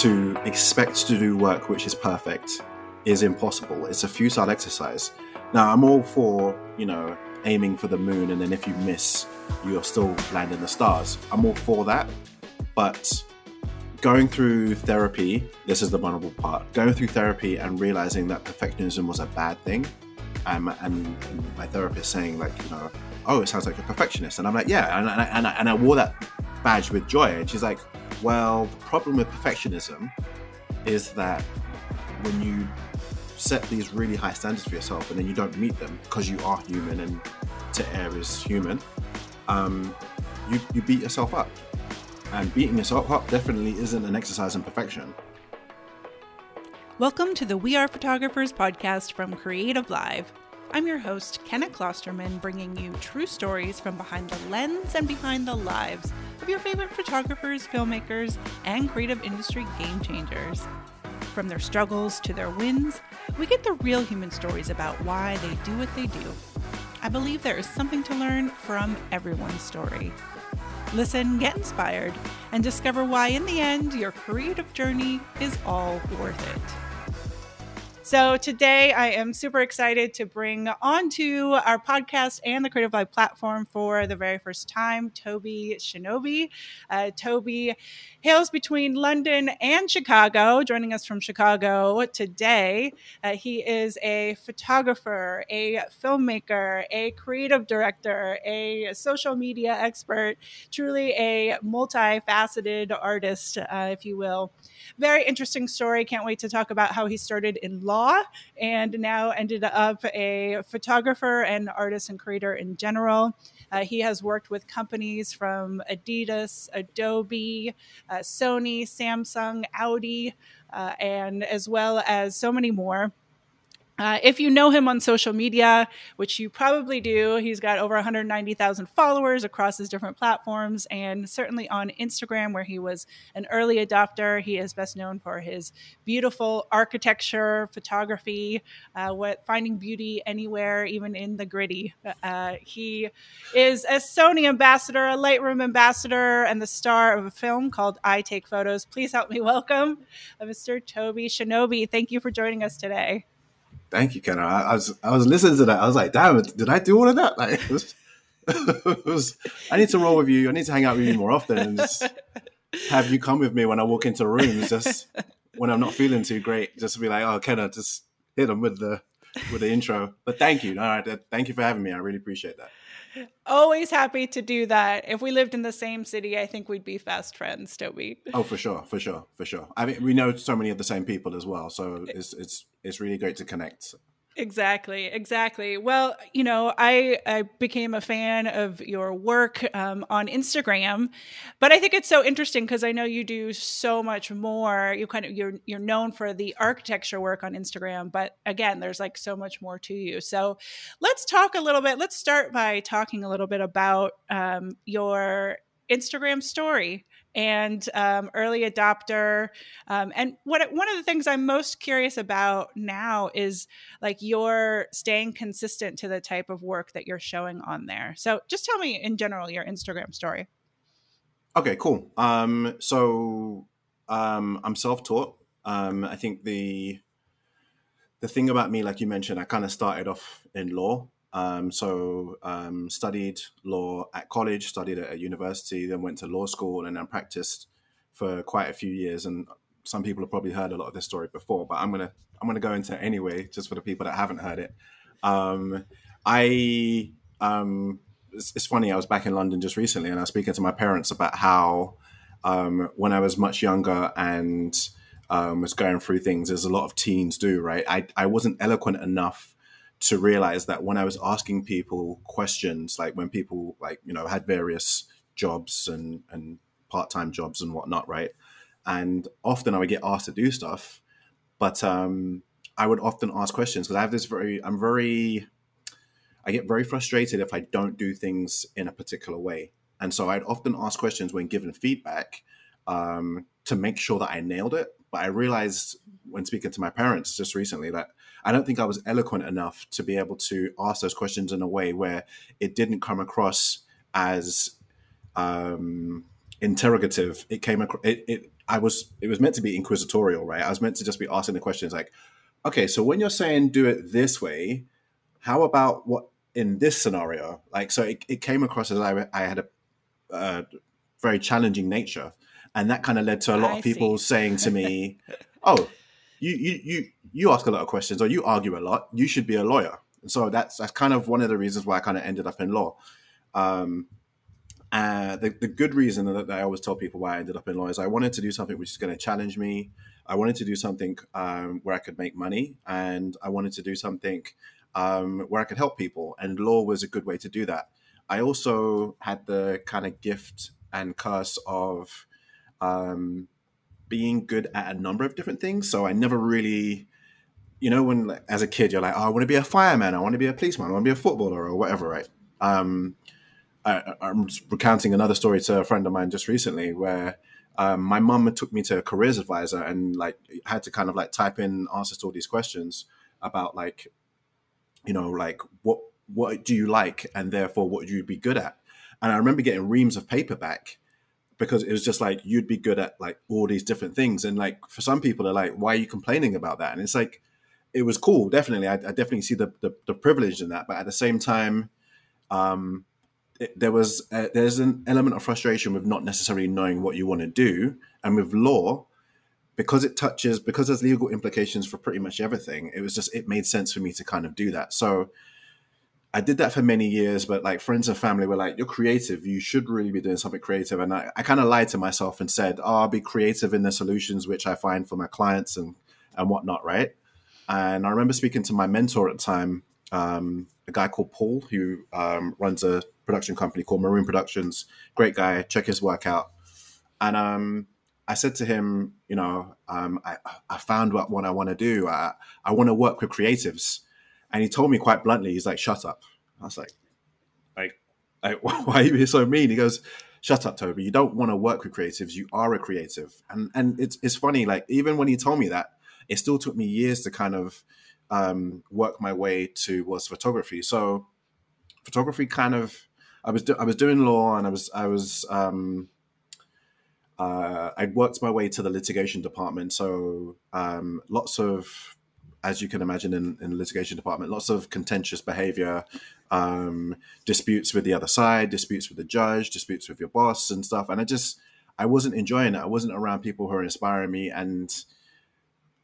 to expect to do work which is perfect is impossible. It's a futile exercise. Now, I'm all for, you know, aiming for the moon and then if you miss, you're still landing the stars. I'm all for that. But going through therapy, this is the vulnerable part, going through therapy and realizing that perfectionism was a bad thing. Um, and, my therapist saying, like, you know, oh, it sounds like a perfectionist. And I'm like, yeah. And, and, and, I, and I wore that badge with joy. And she's like, well, the problem with perfectionism is that when you set these really high standards for yourself and then you don't meet them because you are human and to err is human, um, you, you beat yourself up. And beating yourself up definitely isn't an exercise in perfection. Welcome to the We Are Photographers podcast from Creative Live. I'm your host, Kenna Klosterman, bringing you true stories from behind the lens and behind the lives of your favorite photographers, filmmakers, and creative industry game changers. From their struggles to their wins, we get the real human stories about why they do what they do. I believe there is something to learn from everyone's story. Listen, get inspired, and discover why, in the end, your creative journey is all worth it. So today I am super excited to bring onto our podcast and the Creative Live platform for the very first time Tobi Shinobi. Uh, Tobi hails between London and Chicago, joining us from Chicago today. Uh, he is a photographer, a filmmaker, a creative director, a social media expert, truly a multifaceted artist, uh, if you will. Very interesting story. Can't wait to talk about how he started in law law and now ended up a photographer and artist and creator in general. Uh, he has worked with companies from Adidas, Adobe, uh, Sony, Samsung, Audi, uh, and as well as so many more. Uh, if you know him on social media, which you probably do, he's got over 190,000 followers across his different platforms, and certainly on Instagram, where he was an early adopter. He is best known for his beautiful architecture, photography, uh, what finding beauty anywhere, even in the gritty. Uh, he is a Sony ambassador, a Lightroom ambassador, and the star of a film called I Take Photos. Please help me welcome uh, Mr. Tobi Shinobi. Thank you for joining us today. Thank you, Kenna. I, I, was I was listening to that. I was like, damn, did I do all of that? Like, it was, it was, I need to roll with you. I need to hang out with you more often and just have you come with me when I walk into rooms. Just when I'm not feeling too great, just be like, oh, Kenna, just hit them with the with the intro. But thank you. All right, thank you for having me. I really appreciate that. Always happy to do that. If we lived in the same city, I think we'd be fast friends, don't we? Oh, for sure, for sure, for sure. I mean, we know so many of the same people as well, so it's it's it's really great to connect. Exactly, exactly. Well, you know, I, I became a fan of your work um, on Instagram, but I think it's so interesting because I know you do so much more. You kind of you're you're known for the architecture work on Instagram, but again, there's like so much more to you. So, let's talk a little bit. Let's start by talking a little bit about um, your Instagram story and um, early adopter. Um, and what one of the things I'm most curious about now is like you're staying consistent to the type of work that you're showing on there. So just tell me in general your Instagram story. Okay, cool. Um, so um, I'm self-taught. Um, I think the the thing about me, like you mentioned, I kind of started off in law. Um, so um, studied law at college, studied at a university, then went to law school, and then practiced for quite a few years. And some people have probably heard a lot of this story before, but I'm gonna I'm gonna go into it anyway, just for the people that haven't heard it. Um, I um, it's, it's, funny. I was back in London just recently, and I was speaking to my parents about how um, when I was much younger and um, was going through things, as a lot of teens do, right? I I wasn't eloquent enough to realize that when I was asking people questions, like when people like you know had various jobs and and part time jobs and whatnot, right? And often I would get asked to do stuff, but um, I would often ask questions because I have this very I'm very I get very frustrated if I don't do things in a particular way, and so I'd often ask questions when given feedback um, to make sure that I nailed it. But I realized when speaking to my parents just recently that I don't think I was eloquent enough to be able to ask those questions in a way where it didn't come across as um, interrogative. It came across. It, it, I was it was meant to be inquisitorial, right? I was meant to just be asking the questions like, okay, so when you're saying do it this way, how about what in this scenario? Like, so it, it came across as I, I had a, very challenging nature, and that kind of led to a lot I of people see. saying to me, "Oh, you you you you ask a lot of questions or you argue a lot. You should be a lawyer." And so that's that's kind of one of the reasons why I kind of ended up in law. Um, uh, the, the good reason that, that I always tell people why I ended up in law is I wanted to do something which is going to challenge me. I wanted to do something um, where I could make money, and I wanted to do something um, where I could help people. And law was a good way to do that. I also had the kind of gift and curse of um, being good at a number of different things. So I never really, you know, when as a kid you're like, oh, I want to be a fireman, I want to be a policeman, I want to be a footballer or whatever, right? Um, I, I'm recounting another story to a friend of mine just recently where um, my mum took me to a careers advisor and like had to kind of like type in answers to all these questions about like, you know, like what what do you like and therefore what would you be good at? And I remember getting reams of paper back because it was just like you'd be good at like all these different things. And like for some people they're like why are you complaining about that? And it's like it was cool definitely. I, I definitely see the, the, the privilege in that. But at the same time um it, there was uh there's an element of frustration with not necessarily knowing what you want to do. And with law because it touches because there's legal implications for pretty much everything it was just it made sense for me to kind of do that. So I did that for many years, but like friends and family were like, "You're creative. You should really be doing something creative." And I, I kind of lied to myself and said, "Oh, I'll be creative in the solutions which I find for my clients and and whatnot." Right? And I remember speaking to my mentor at the time, um, a guy called Paul, who um, runs a production company called Maroon Productions. Great guy. Check his work out. And um, I said to him, you know, um, I, I found what, what I want to do. I, I want to work with creatives. And he told me quite bluntly, he's like, shut up. I was like, like, like why are you so mean? He goes, shut up, Tobi. You don't want to work with creatives. You are a creative. And and it's it's funny, like even when he told me that, it still took me years to kind of um, work my way towards photography. So photography kind of I was do, I was doing law and I was I was um, uh, I worked my way to the litigation department. So um, lots of as you can imagine in, in the litigation department, lots of contentious behavior, um, disputes with the other side, disputes with the judge, disputes with your boss and stuff. And I just, I wasn't enjoying it. I wasn't around people who are inspiring me. And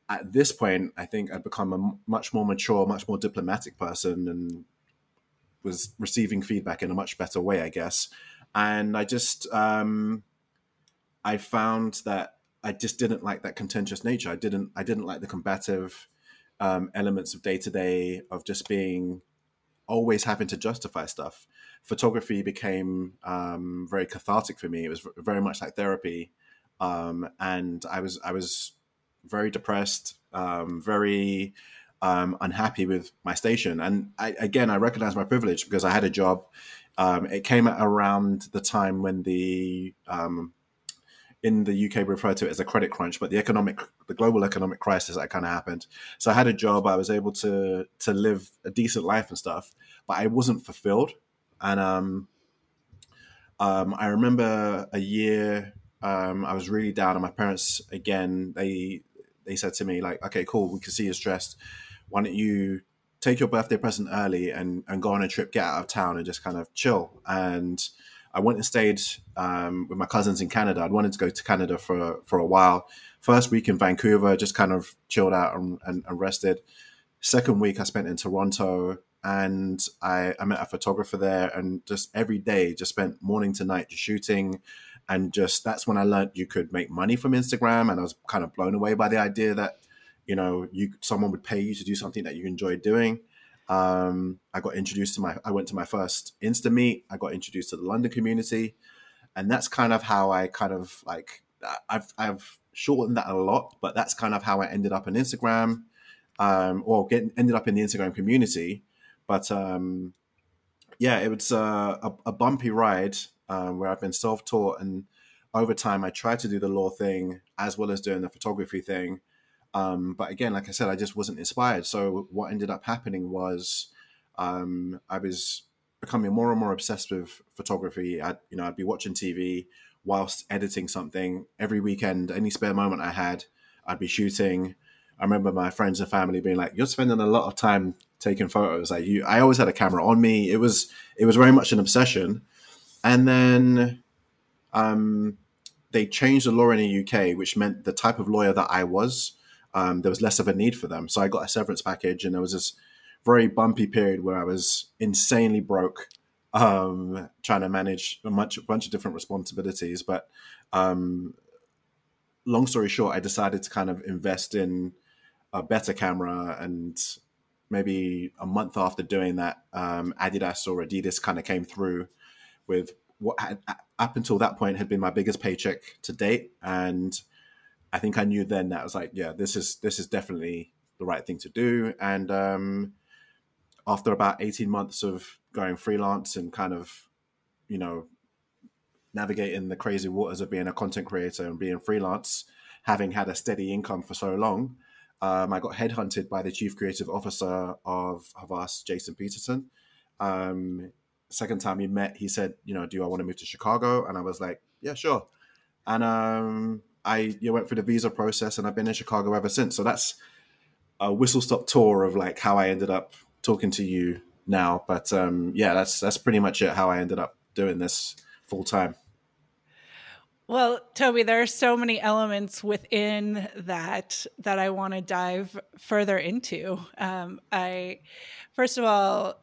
at this point, I think I'd become a much more mature, much more diplomatic person and was receiving feedback in a much better way, I guess. And I just, um, I found that I just didn't like that contentious nature. I didn't, I didn't like the combative, um, elements of day to day of just being always having to justify stuff. Photography became um, very cathartic for me. It was very much like therapy, um, and I was I was very depressed, um, very um, unhappy with my station. And I, again, I recognize my privilege because I had a job. Um, it came around the time when the um, in the UK refer to it as a credit crunch, but the economic, the global economic crisis that kind of happened. So I had a job. I was able to to live a decent life and stuff, but I wasn't fulfilled. And um, um, I remember a year um, I was really down, and my parents again they they said to me like, "Okay, cool, we can see you're stressed. Why don't you take your birthday present early and and go on a trip, get out of town, and just kind of chill?" And I went and stayed um, with my cousins in Canada. I'd wanted to go to Canada for for a while. First week in Vancouver, just kind of chilled out and, and, and rested. Second week, I spent in Toronto, and I, I met a photographer there, and just every day, just spent morning to night just shooting, and just that's when I learned you could make money from Instagram, and I was kind of blown away by the idea that you know you someone would pay you to do something that you enjoy doing. Um, I got introduced to my, I went to my first Insta meet. I got introduced to the London community, and that's kind of how I kind of like I've I've shortened that a lot, but that's kind of how I ended up on Instagram, um, or get ended up in the Instagram community. But um, yeah, it was uh, a, a bumpy ride um, where I've been self taught, and over time I tried to do the law thing as well as doing the photography thing. Um, but again, like I said, I just wasn't inspired. So what ended up happening was um, I was becoming more and more obsessed with photography. I, you know, I'd be watching TV, whilst editing something every weekend. Any spare moment I had, I'd be shooting. I remember my friends and family being like, "You're spending a lot of time taking photos." Like you, I always had a camera on me. It was it was very much an obsession. And then um, they changed the law in the UK, which meant the type of lawyer that I was, um, there was less of a need for them. So I got a severance package, and there was this very bumpy period where I was insanely broke, um, trying to manage a much, bunch of different responsibilities. But um, long story short, I decided to kind of invest in a better camera and maybe a month after doing that, um, Adidas or Adidas kind of came through with what had up until that point had been my biggest paycheck to date, and I think I knew then that I was like, yeah, this is this is definitely the right thing to do. And um, after about eighteen months of going freelance and kind of, you know, navigating the crazy waters of being a content creator and being freelance, having had a steady income for so long, um, I got headhunted by the chief creative officer of Havas, Jason Peterson. Um, second time we met, he said, you know, do I want to move to Chicago? And I was like, yeah, sure. And um, I you went through the visa process, and I've been in Chicago ever since. So that's a whistle stop tour of like how I ended up talking to you now. But um, yeah, that's that's pretty much it. How I ended up doing this full time. Well, Tobi, there are so many elements within that that I want to dive further into. Um, I, first of all,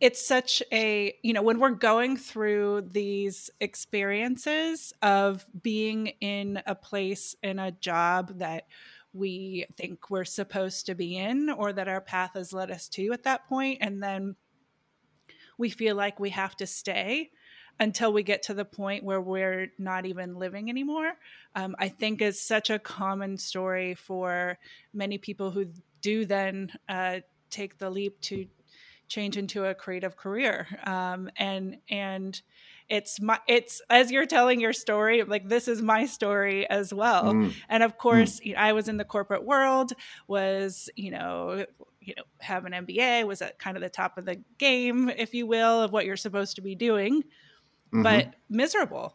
it's such a you know when we're going through these experiences of being in a place in a job that we think we're supposed to be in or that our path has led us to at that point and then we feel like we have to stay until we get to the point where we're not even living anymore um, i think is such a common story for many people who do then uh, take the leap to change into a creative career um, and and it's my it's as you're telling your story like this is my story as well mm. and of course mm. you know, i was in the corporate world was you know you know have an mba was at kind of the top of the game if you will of what you're supposed to be doing mm-hmm. but miserable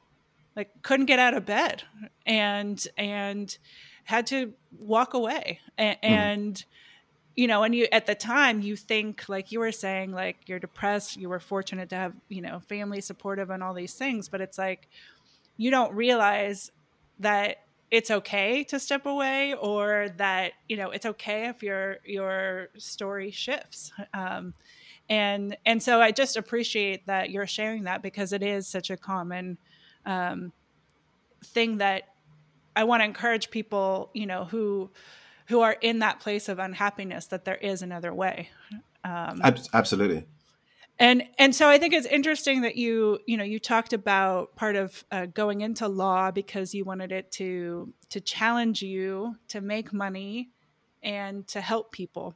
like couldn't get out of bed and and had to walk away and, mm. and you know and you at the time you think like you were saying like you're depressed you were fortunate to have you know family supportive and all these things but it's like you don't realize that it's okay to step away or that you know it's okay if your your story shifts. Um, and and so i just appreciate that you're sharing that because it is such a common um, thing that i want to encourage people you know who who are in that place of unhappiness that there is another way um, absolutely and and so i think it's interesting that you you know you talked about part of uh, going into law because you wanted it to to challenge you to make money and to help people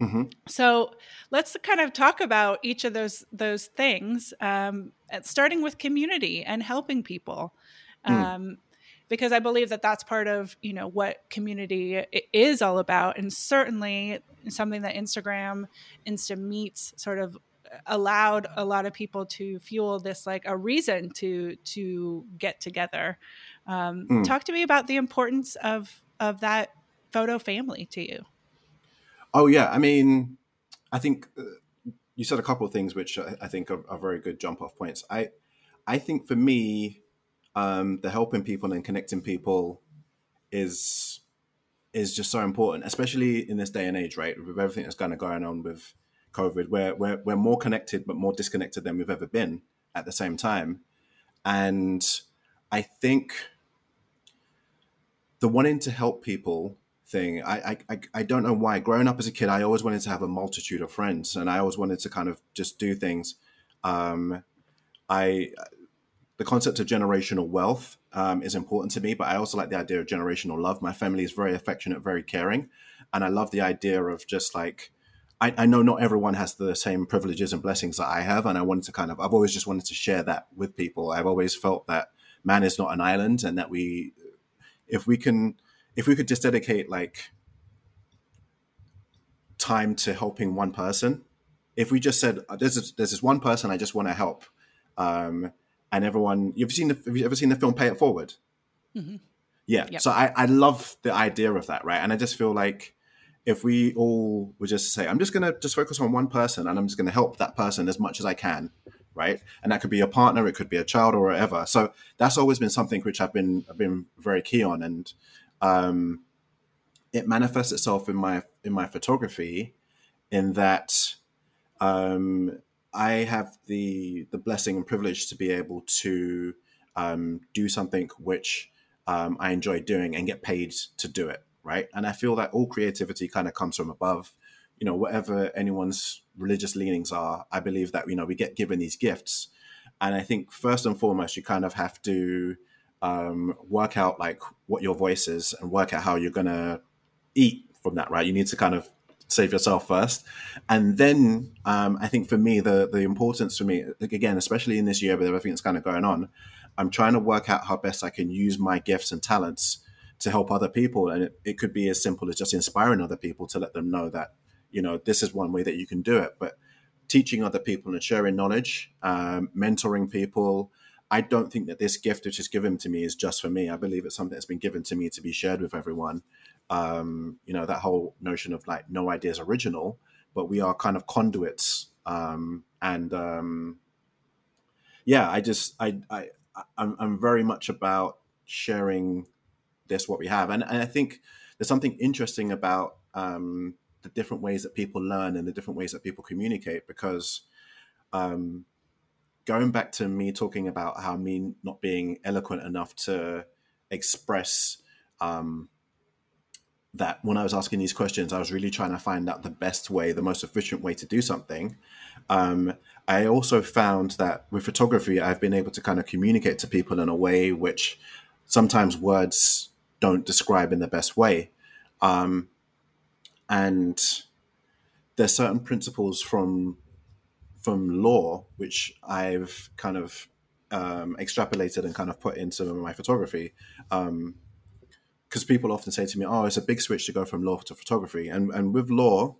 mm-hmm. so let's kind of talk about each of those those things um, starting with community and helping people mm. Because I believe that that's part of you know what community is all about, and certainly something that Instagram, Insta Meets, sort of allowed a lot of people to fuel this like a reason to to get together. Um, mm. Talk to me about the importance of of that photo family to you. Oh yeah, I mean, I think uh, you said a couple of things which I, I think are, are very good jump off points. I I think for me, um, the helping people and connecting people is is just so important, especially in this day and age, right? With everything that's kind of going on with COVID, where we're, we're more connected but more disconnected than we've ever been at the same time. And I think the wanting to help people thing, I, I, I don't know why. Growing up as a kid, I always wanted to have a multitude of friends and I always wanted to kind of just do things. Um, I the concept of generational wealth um, is important to me, but I also like the idea of generational love. My family is very affectionate, very caring, and I love the idea of just like I, I, know not everyone has the same privileges and blessings that I have, and I wanted to kind of I've always just wanted to share that with people. I've always felt that man is not an island, and that we, if we can, if we could just dedicate like time to helping one person, if we just said there's this, there's this one person I just want to help. Um, and everyone you've seen the, have you ever seen the film Pay It Forward? Mm-hmm. Yeah. Yep. So I, I love the idea of that, right? And I just feel like if we all were just to say, I'm just gonna just focus on one person and I'm just gonna help that person as much as I can, right? And that could be a partner, it could be a child or whatever. So that's always been something which I've been I've been very key on. And um it manifests itself in my in my photography in that um I have the the blessing and privilege to be able to um, do something which um, I enjoy doing and get paid to do it, right? And I feel that all creativity kind of comes from above. You know, whatever anyone's religious leanings are, I believe that you know we get given these gifts, and I think first and foremost you kind of have to um, work out like what your voice is and work out how you're gonna eat from that, right? You need to kind of save yourself first, and then um, I think for me the the importance for me again, especially in this year with everything that's kind of going on, I'm trying to work out how best I can use my gifts and talents to help other people, and it, it could be as simple as just inspiring other people to let them know that you know this is one way that you can do it, but teaching other people and sharing knowledge, um, mentoring people. I don't think that this gift which is given to me is just for me. I believe it's something that's been given to me to be shared with everyone um, you know that whole notion of like no idea is original but we are kind of conduits um, and um, yeah i just I, I I'm, I'm very much about sharing this what we have and, and i think there's something interesting about um, the different ways that people learn and the different ways that people communicate because um, going back to me talking about how me not being eloquent enough to express um, that when I was asking these questions, I was really trying to find out the best way, the most efficient way to do something. Um, I also found that with photography, I've been able to kind of communicate to people in a way which sometimes words don't describe in the best way. Um, and there's certain principles from from law which I've kind of um, extrapolated and kind of put into my photography. Um, because people often say to me, "Oh, it's a big switch to go from law to photography." And and with law,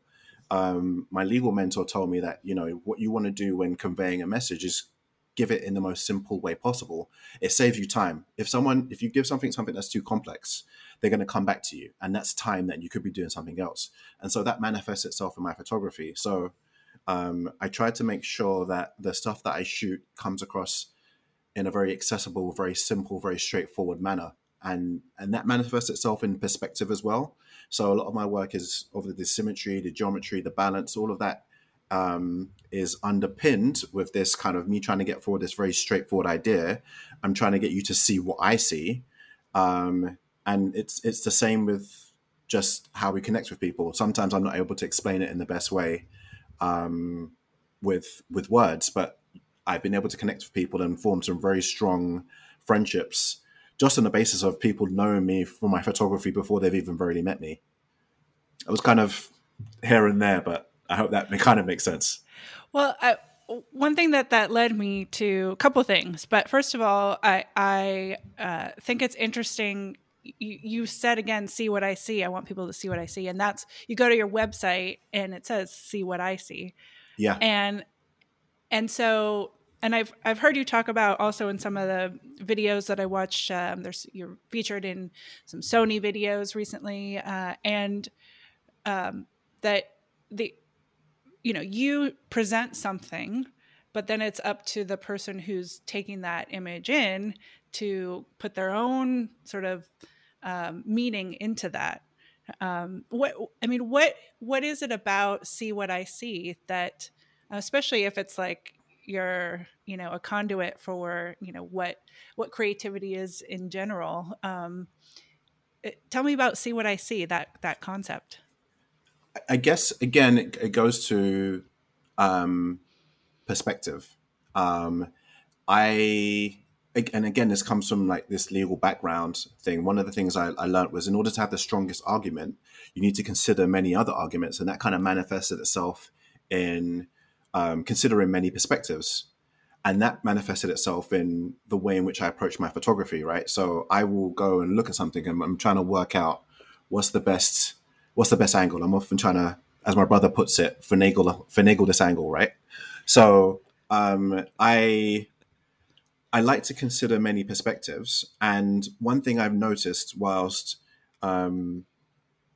um, my legal mentor told me that you know what you want to do when conveying a message is give it in the most simple way possible. It saves you time. If someone, if you give something something that's too complex, they're going to come back to you, and that's time that you could be doing something else. And so that manifests itself in my photography. So um, I try to make sure that the stuff that I shoot comes across in a very accessible, very simple, very straightforward manner and and that manifests itself in perspective as well. So a lot of my work is of the symmetry, the geometry, the balance, all of that um, is underpinned with this kind of me trying to get forward this very straightforward idea. I'm trying to get you to see what I see, um, and it's it's the same with just how we connect with people. Sometimes I'm not able to explain it in the best way um, with with words, but I've been able to connect with people and form some very strong friendships just on the basis of people knowing me from my photography before they've even really met me. It was kind of here and there, but I hope that kind of makes sense. Well, I, one thing that that led me to a couple things, but first of all, I I uh, think it's interesting. You, you said again, see what I see. I want people to see what I see, and that's you go to your website and it says see what I see. Yeah, and and so and I've I've heard you talk about also in some of the videos that I watched. Um, there's you're featured in some Sony videos recently, uh, and um, that the you know you present something, but then it's up to the person who's taking that image in to put their own sort of um, meaning into that. Um, what I mean, what what is it about see what I see that, especially if it's like you're you know a conduit for you know what what creativity is in general um it, tell me about see what i see that that concept. I guess again it, it goes to um perspective. Um i and again this comes from like this legal background thing. One of the things I, I learned was in order to have the strongest argument you need to consider many other arguments and that kind of manifested itself in um, considering many perspectives. And that manifested itself in the way in which I approach my photography, right? So I will go and look at something and I'm trying to work out what's the best what's the best angle. I'm often trying to, as my brother puts it, finagle finagle this angle, right? So um, I I like to consider many perspectives. And one thing I've noticed whilst um,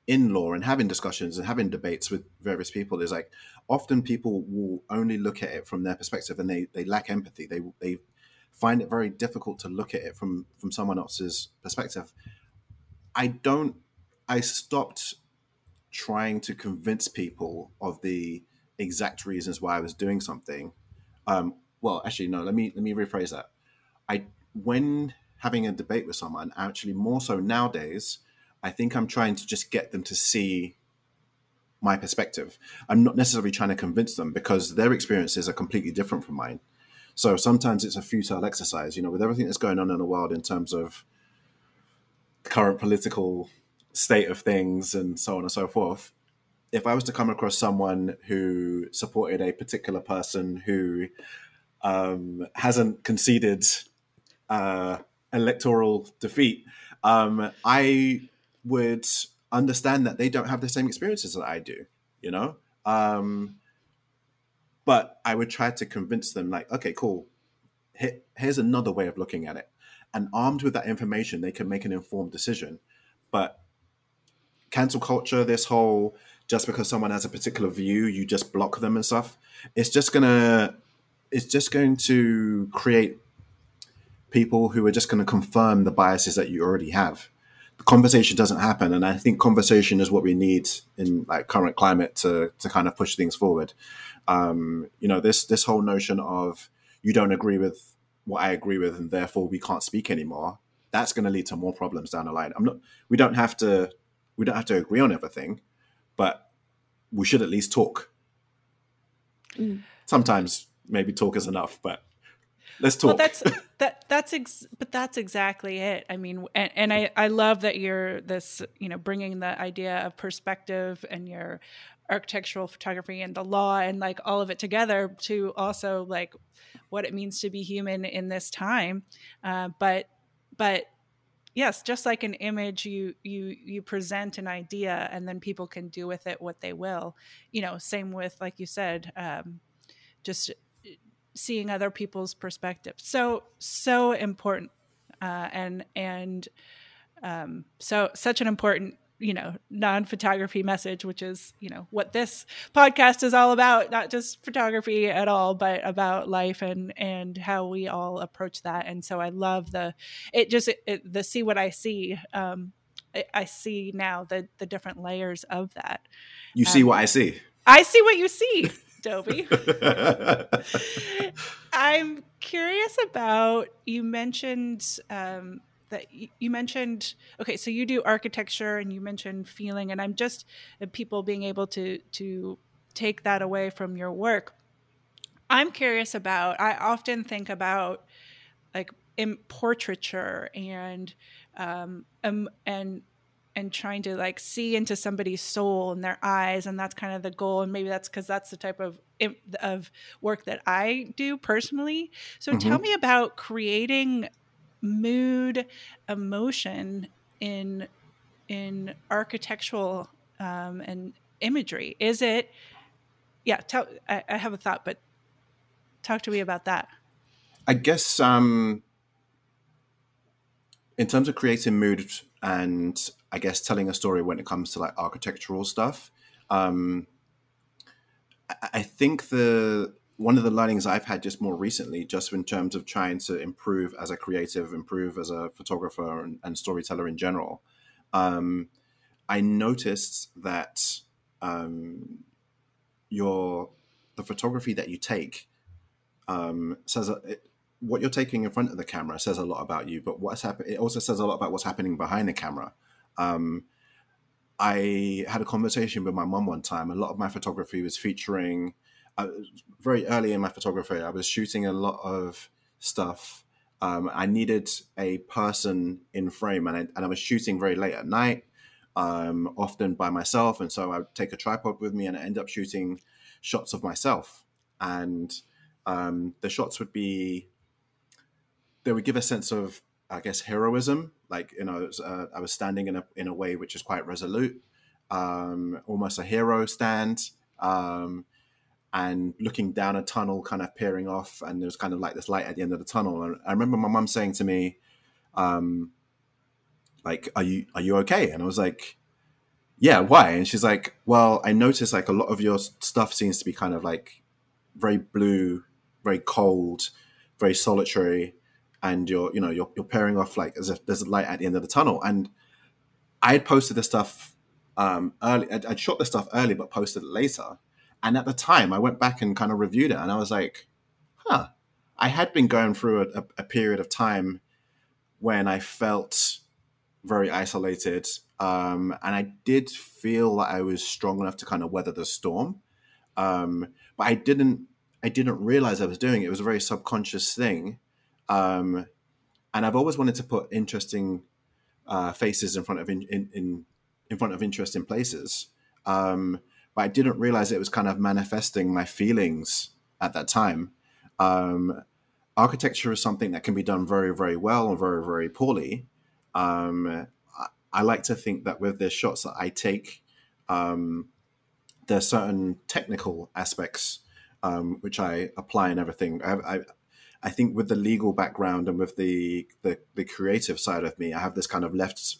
in law and having discussions and having debates with various people is like often people will only look at it from their perspective and they, they lack empathy. They, they find it very difficult to look at it from, from someone else's perspective. I don't, I stopped trying to convince people of the exact reasons why I was doing something. Um, well, actually, no. Let me let me rephrase that. I when having a debate with someone, actually more so nowadays, I think I'm trying to just get them to see my perspective. I'm not necessarily trying to convince them because their experiences are completely different from mine. So sometimes it's a futile exercise, you know, with everything that's going on in the world in terms of current political state of things and so on and so forth. If I was to come across someone who supported a particular person who um, hasn't conceded uh, electoral defeat, um, I would understand that they don't have the same experiences that I do, you know? Um, but I would try to convince them, like, okay, cool. Here, here's another way of looking at it. And armed with that information, they can make an informed decision. But cancel culture, this whole just because someone has a particular view, you just block them and stuff, it's just gonna it's just going to create people who are just going to confirm the biases that you already have. Conversation doesn't happen, and I think conversation is what we need in like current climate to to kind of push things forward. Um, you know, this this whole notion of you don't agree with what I agree with, and therefore we can't speak anymore. That's going to lead to more problems down the line. I'm not. We don't have to. We don't have to agree on everything, but we should at least talk. Mm. Sometimes maybe talk is enough, but let's talk. Well, that's that that's ex- but that's exactly it. I mean, and, and I I love that you're this you know bringing the idea of perspective and your architectural photography and the law and like all of it together to also like what it means to be human in this time. Uh, but but yes just like an image you you you present an idea and then people can do with it what they will you know same with like you said um, just seeing other people's perspectives. So so important, uh, and and um, so such an important you know non-photography message which is you know what this podcast is all about not just photography at all but about life and and how we all approach that. And so i love the it just it, the see what i see um I, see now the the different layers of that. You see um, what i see. I see what you see Tobi. I'm curious about you mentioned um, that you mentioned okay, so you do architecture and you mentioned feeling, and I'm just uh, people being able to to take that away from your work. I'm curious about. I often think about like in portraiture and um, um and and trying to like see into somebody's soul and their eyes and that's kind of the goal and maybe that's because that's the type of of work that i do personally. So mm-hmm. tell me about creating mood emotion in in architectural um, and imagery. Is it yeah tell I, I have a thought but talk to me about that. I guess um in terms of creating mood and I guess telling a story when it comes to like architectural stuff. Um, I think the one of the learnings I've had just more recently, just in terms of trying to improve as a creative, improve as a photographer and, and storyteller in general, um, I noticed that um, your the photography that you take um, says it, what you're taking in front of the camera says a lot about you, but what's happening, it also says a lot about what's happening behind the camera. Um, I had a conversation with my mom one time. A lot of my photography was featuring, uh, very early in my photography, I was shooting a lot of stuff. Um, I needed a person in frame, and I, and I was shooting very late at night, um, often by myself. And so I would take a tripod with me and I end up shooting shots of myself. And um, the shots would be they would give a sense of, I guess, heroism. Like you know, uh, I was standing in a in a way which is quite resolute, um, almost a hero stand. Um, and looking down a tunnel, kind of peering off, and there was kind of like this light at the end of the tunnel. And I remember my mum saying to me, um, "Like, are you are you okay?" And I was like, "Yeah, why?" And she's like, "Well, I noticed like a lot of your stuff seems to be kind of like very blue, very cold, very solitary, and you're you know you're you're pairing off like as if there's a light at the end of the tunnel." And I had posted this stuff um, early. I'd, I'd shot the stuff early, but posted it later and at the time, I went back and kind of reviewed it, and I was like, huh, I had been going through a, a period of time when I felt very isolated. Um, and I did feel that I was strong enough to kind of weather the storm. Um, but I didn't, I didn't realize I was doing it. It was a very subconscious thing. Um, and I've always wanted to put interesting uh, faces in front of in, in, in front of interesting places. Um, but I didn't realize it was kind of manifesting my feelings at that time. Um, architecture is something that can be done very, very well and very, very poorly. Um, I, I, like to think that with the shots that I take, um, there are certain technical aspects um, which I apply and everything. I, I, I, think with the legal background and with the, the the creative side of me, I have this kind of left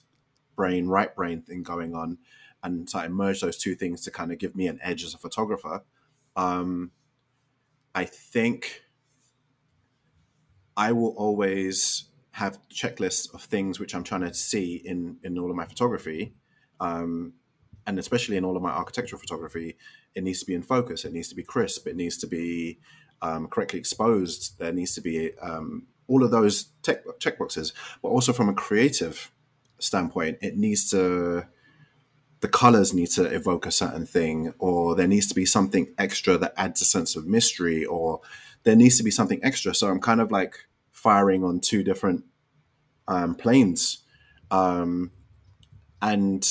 brain, right brain thing going on and so I merge those two things to kind of give me an edge as a photographer. Um, I think I will always have checklists of things which I'm trying to see in in all of my photography, um, and especially in all of my architectural photography. It needs to be in focus. It needs to be crisp. It needs to be um, correctly exposed. There needs to be um, all of those check checkboxes, but also from a creative standpoint, it needs to the colors need to evoke a certain thing, or there needs to be something extra that adds a sense of mystery, or there needs to be something extra. So I'm kind of like firing on two different um, planes. Um, and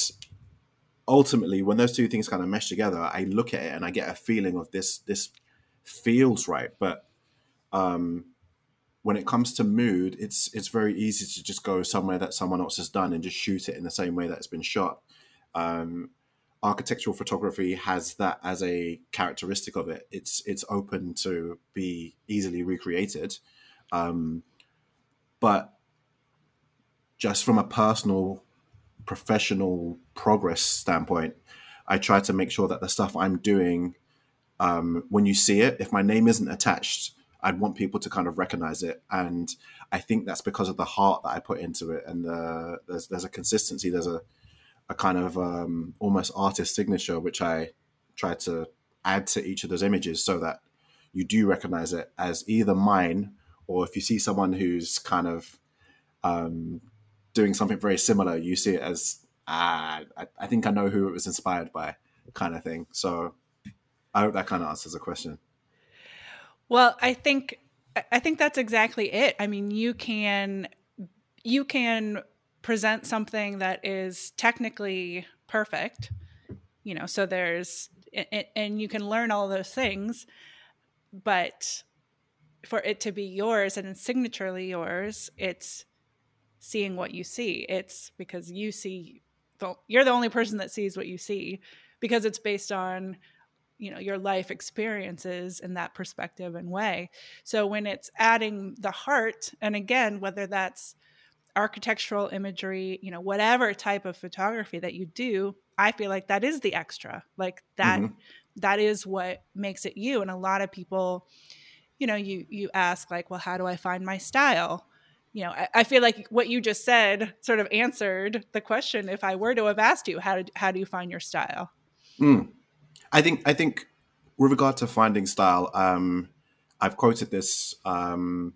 ultimately, when those two things kind of mesh together, I look at it and I get a feeling of this, this feels right. But um, when it comes to mood, it's it's very easy to just go somewhere that someone else has done and just shoot it in the same way that it's been shot. Um, architectural photography has that as a characteristic of it. It's it's open to be easily recreated, um, but just from a personal, professional progress standpoint, I try to make sure that the stuff I'm doing, um, when you see it, if my name isn't attached, I'd want people to kind of recognize it, and I think that's because of the heart that I put into it, and the, there's there's a consistency, there's a a kind of um, almost artist signature, which I try to add to each of those images so that you do recognize it as either mine or if you see someone who's kind of um, doing something very similar, you see it as ah, I, I, think I know who it was inspired by, kind of thing. So I hope that kind of answers the question. Well, I think I think that's exactly it. I mean, you can you can present something that is technically perfect you know so there's and you can learn all those things but for it to be yours and signaturely yours it's seeing what you see it's because you see you're the only person that sees what you see because it's based on you know your life experiences in that perspective and way so when it's adding the heart and again whether that's architectural imagery, you know, whatever type of photography that you do, I feel like that is the extra. Like that, mm-hmm. that is what makes it you. And a lot of people, you know, you you ask like, well, how do I find my style? You know, I, I feel like what you just said sort of answered the question. If I were to have asked you, how did, how do you find your style? Mm. I think I think with regard to finding style, um, I've quoted this um,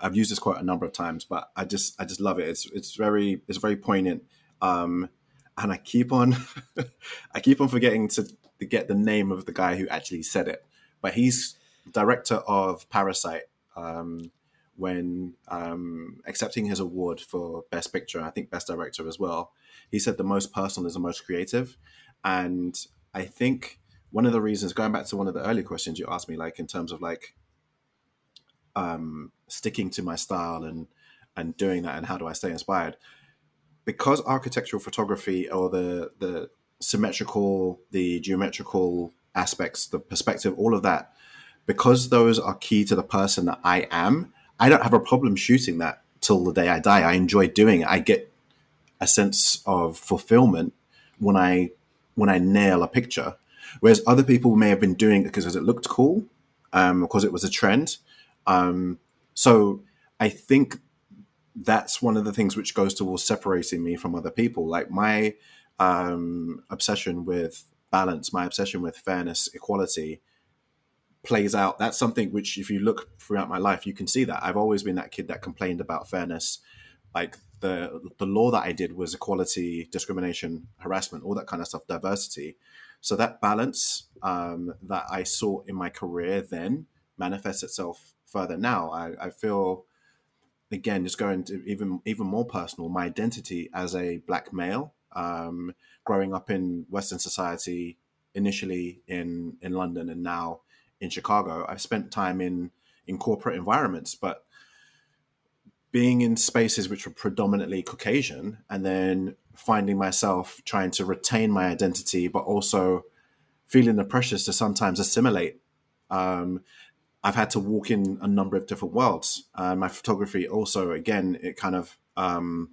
I've used this quote a number of times, but I just I just love it. It's it's very it's very poignant, um, and I keep on I keep on forgetting to, get the name of the guy who actually said it. But he's director of Parasite um, when um, accepting his award for Best Picture, I think Best Director as well. He said the most personal is the most creative, and I think one of the reasons, going back to one of the earlier questions you asked me, like in terms of like um, sticking to my style and and doing that and how do I stay inspired? Because architectural photography or the the symmetrical, the geometrical aspects, the perspective, all of that, because those are key to the person that I am, I don't have a problem shooting that till the day I die. I enjoy doing it. I get a sense of fulfillment when I when I nail a picture. Whereas other people may have been doing it because it looked cool, um, because it was a trend. Um, so I think that's one of the things which goes towards separating me from other people. Like my um, obsession with balance, my obsession with fairness, equality plays out. That's something which, if you look throughout my life, you can see that I've always been that kid that complained about fairness. Like the the law that I did was equality, discrimination, harassment, all that kind of stuff, diversity. So that balance um, that I saw in my career then manifests itself further now. I, I feel again, just going to even even more personal, my identity as a black male, um, growing up in Western society, initially in in London and now in Chicago. I've spent time in in corporate environments, but being in spaces which were predominantly Caucasian, and then finding myself trying to retain my identity, but also feeling the pressures to sometimes assimilate. Um, I've had to walk in a number of different worlds. Uh, my photography also, again, it kind of um,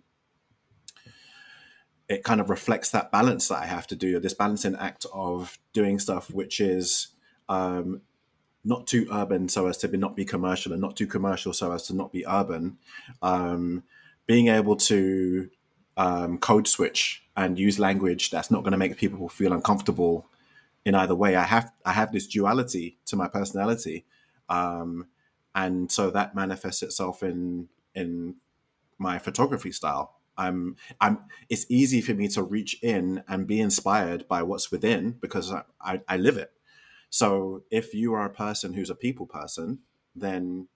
it kind of reflects that balance that I have to do. This balancing act of doing stuff which is um, not too urban so as to be, not be commercial, and not too commercial so as to not be urban. Um, being able to um, code switch and use language that's not going to make people feel uncomfortable in either way. I have I have this duality to my personality um, and so that manifests itself in in my photography style. I'm I'm it's easy for me to reach in and be inspired by what's within because I, I, I live it. So if you are a person who's a people person, then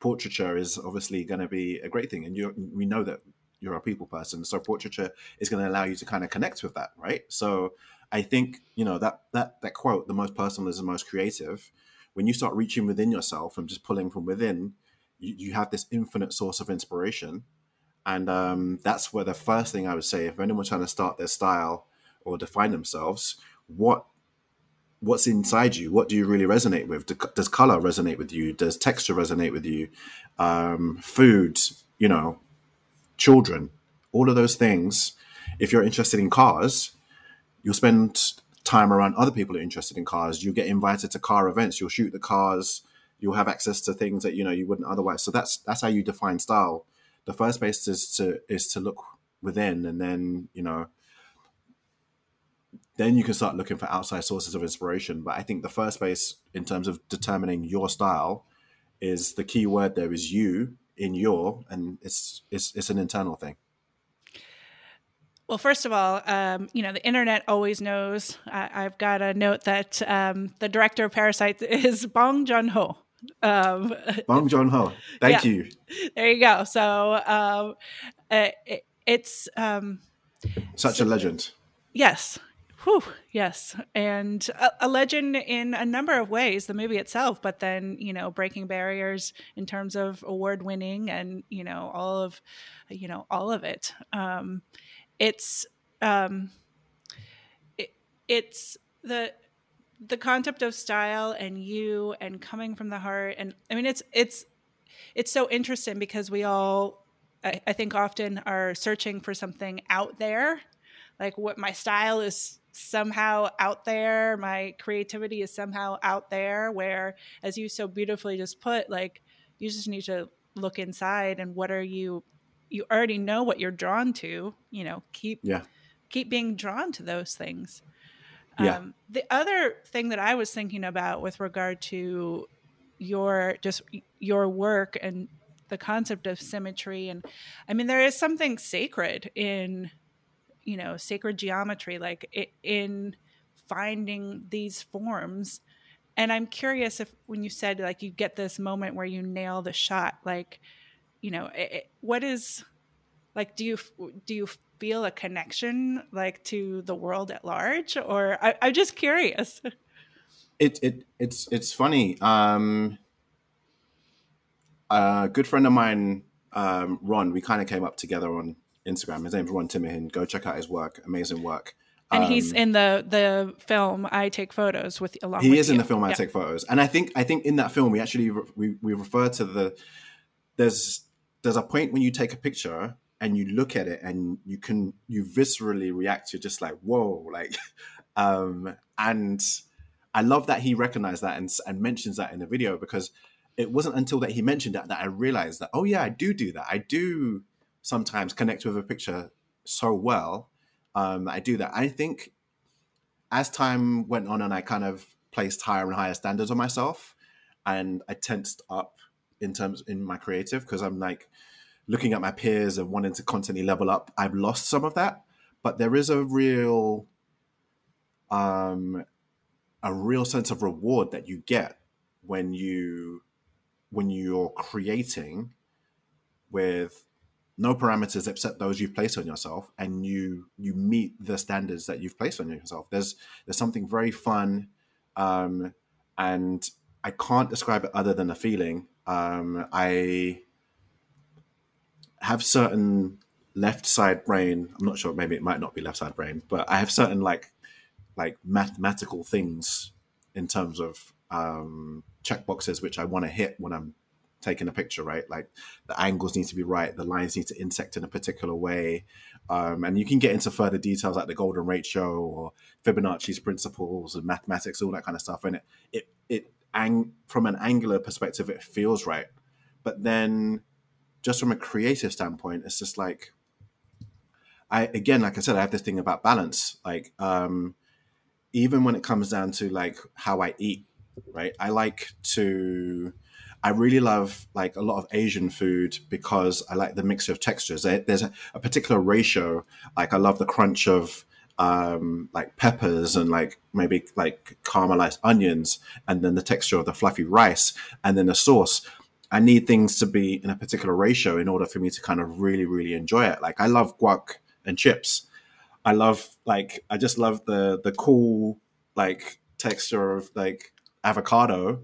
portraiture is obviously going to be a great thing. And you we know that you're a people person, so portraiture is going to allow you to kind of connect with that, right? So I think you know that that that quote, "The most personal is the most creative." when you start reaching within yourself and just pulling from within, you, you have this infinite source of inspiration. And um, that's where the first thing I would say, if anyone's trying to start their style or define themselves, what what's inside you? What do you really resonate with? Does color resonate with you? Does texture resonate with you? Um, food, you know, children, all of those things. If you're interested in cars, you'll spend time around other people who are interested in cars. You get invited to car events. You'll shoot the cars. You'll have access to things that you know you wouldn't otherwise. So that's that's how you define style. The first base is to is to look within, and then you know, then you can start looking for outside sources of inspiration. But I think the first base in terms of determining your style is the key word. There is you in your, and it's it's it's an internal thing. Well, first of all, um, you know, the internet always knows. I, have got a note that um, the director of Parasite is Bong Joon Ho. Um, Bong Joon Ho. Thank yeah. you. There you go. So um, it, it's um, such so, a legend. Yes. Whew, yes. And a, a, legend in a number of ways, the movie itself, but then, you know, breaking barriers in terms of award winning and, you know, all of, you know, all of it. Um, it's um, it, it's the the concept of style and you and coming from the heart and i mean it's it's it's so interesting because we all I, I, think often are searching for something out there like what my style is somehow out there. My creativity is somehow out there where as you so beautifully just put like you just need to look inside and what are you you already know what you're drawn to you know keep yeah. keep being drawn to those things. Yeah. Um, the other thing that i was thinking about with regard to your just your work and the concept of symmetry and i mean there is something sacred in you know sacred geometry like in finding these forms. And i'm curious if when you said like you get this moment where you nail the shot like you know it, what is like do you do you feel a connection like to the world at large? Or I, am just curious. It, it it's it's funny. Um a good friend of mine um ron we kind of came up together on instagram his name's ron timihin go check out his work amazing work And um, he's in the the film. I take photos with along. He with is you. in the film. I take photos, and I think I think in that film we actually we we refer to the there's there's a point when you take a picture and you look at it and you can you viscerally react. You're just like whoa, like, um, and I love that he recognized that and and mentions that in the video because it wasn't until that he mentioned that that I realized that oh yeah, I do do that. I do sometimes connect with a picture so well um, I do that. I think as time went on and I kind of placed higher and higher standards on myself, and I tensed up in terms in my creative because I'm like looking at my peers and wanting to constantly level up. I've lost some of that, but there is a real um a real sense of reward that you get when you when you're creating with no parameters except those you've placed on yourself and you you meet the standards that you've placed on yourself. There's there's something very fun um, and i can't describe it other than a feeling. Um, i have certain left side brain. I'm not sure maybe it might not be left side brain but i have certain like like mathematical things in terms of um, check boxes which i want to hit when i'm taking a picture, right? Like the angles need to be right, the lines need to intersect in a particular way. Um, and you can get into further details like the golden ratio or Fibonacci's principles and mathematics, all that kind of stuff. And it, it, it ang- from an angular perspective, it feels right. But then just from a creative standpoint, it's just like, I, again, like I said, I have this thing about balance. Like, um, even when it comes down to like how I eat, right? I like to, I really love like a lot of Asian food because I like the mixture of textures. There's a, a particular ratio. Like I love the crunch of um, like peppers and like maybe like caramelized onions, and then the texture of the fluffy rice, and then the sauce. I need things to be in a particular ratio in order for me to kind of really, really enjoy it. Like I love guac and chips. I love like I just love the the cool like texture of like avocado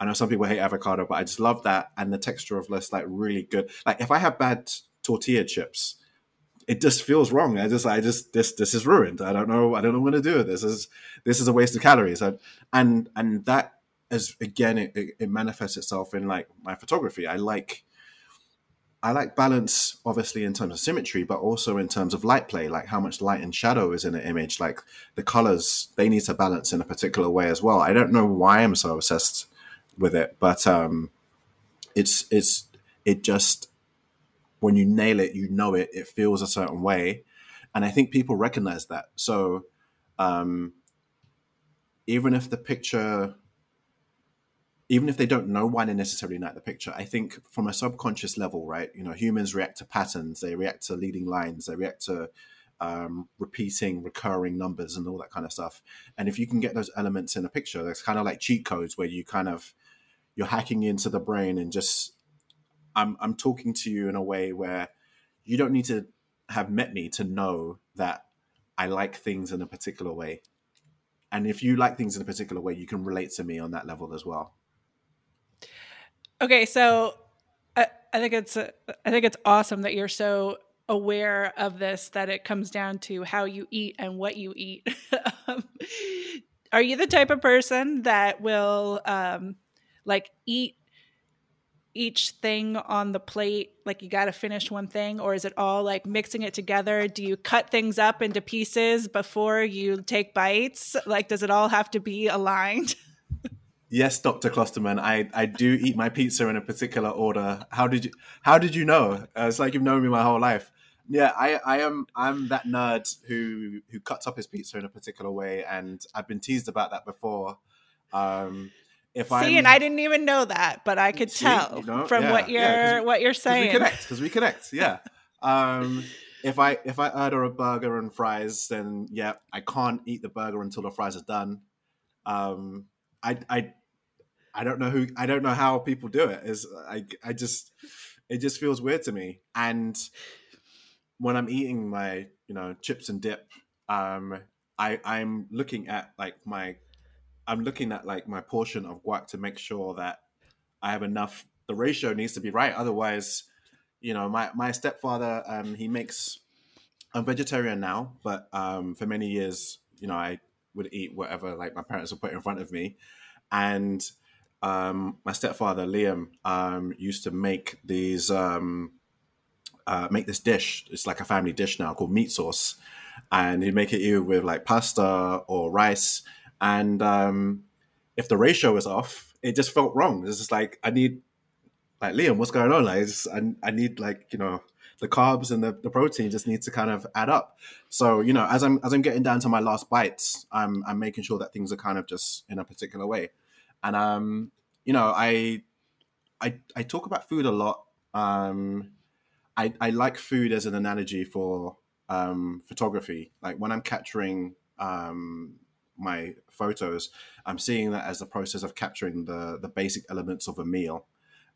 I know some people hate avocado, but I just love that and the texture of this like really good. Like if I have bad tortilla chips, it just feels wrong. I just, I just, this, this is ruined. I don't know, I don't know what to do this is this is a waste of calories, and and and that is again, it, it manifests itself in like my photography. I like. I like balance, obviously, in terms of symmetry, but also in terms of light play, like how much light and shadow is in an image. Like the colors, they need to balance in a particular way as well. I don't know why I'm so obsessed with it, but um, it's it's it just when you nail it, you know it. It feels a certain way, and I think people recognize that. So um, even if the picture even if they don't know why they necessarily like the picture, I think from a subconscious level, right? You know, humans react to patterns, they react to leading lines, they react to um, repeating, recurring numbers, and all that kind of stuff. And if you can get those elements in a picture, that's kind of like cheat codes where you kind of you're hacking into the brain and just I'm I'm talking to you in a way where you don't need to have met me to know that I like things in a particular way. And if you like things in a particular way, you can relate to me on that level as well. Okay, so I, I think it's I think it's awesome that you're so aware of this that it comes down to how you eat and what you eat. um, are you the type of person that will um, like eat each thing on the plate like you got to finish one thing or is it all like mixing it together? Do you cut things up into pieces before you take bites? Like does it all have to be aligned? Yes dr klosterman i i do eat my pizza in a particular order. How did you how did you know? Uh, it's like you've known me my whole life. Yeah i i am i'm that nerd who who cuts up his pizza in a particular way and i've been teased about that before. Um if I see, and I didn't even know that, but I could see, tell you know, from yeah, what you're yeah, what you're saying. we connect because we connect. Yeah. um, if I if I order a burger and fries, then yeah, I can't eat the burger until the fries are done. Um, I I I don't know who I don't know how people do it. Is I I just it just feels weird to me. And when I'm eating my you know chips and dip, um, I I'm looking at like my I'm looking at like my portion of guac to make sure that I have enough. The ratio needs to be right. Otherwise, you know, my my stepfather, um, he makes I'm vegetarian now, but um, for many years, you know, I would eat whatever like my parents would put in front of me, and um, my stepfather Liam um, used to make these um, uh, make this dish. It's like a family dish now called meat sauce, and he'd make it either with like pasta or rice. And um, if the ratio was off, it just felt wrong. It's just like I need like Liam, what's going on? Like I, just, I, I need like you know the carbs and the, the protein just need to kind of add up. So you know, as I'm as I'm getting down to my last bites, I'm I'm making sure that things are kind of just in a particular way. And um, you know, I I I talk about food a lot. Um, I I like food as an analogy for um, photography. Like when I'm capturing um, my photos, I'm seeing that as the process of capturing the the basic elements of a meal.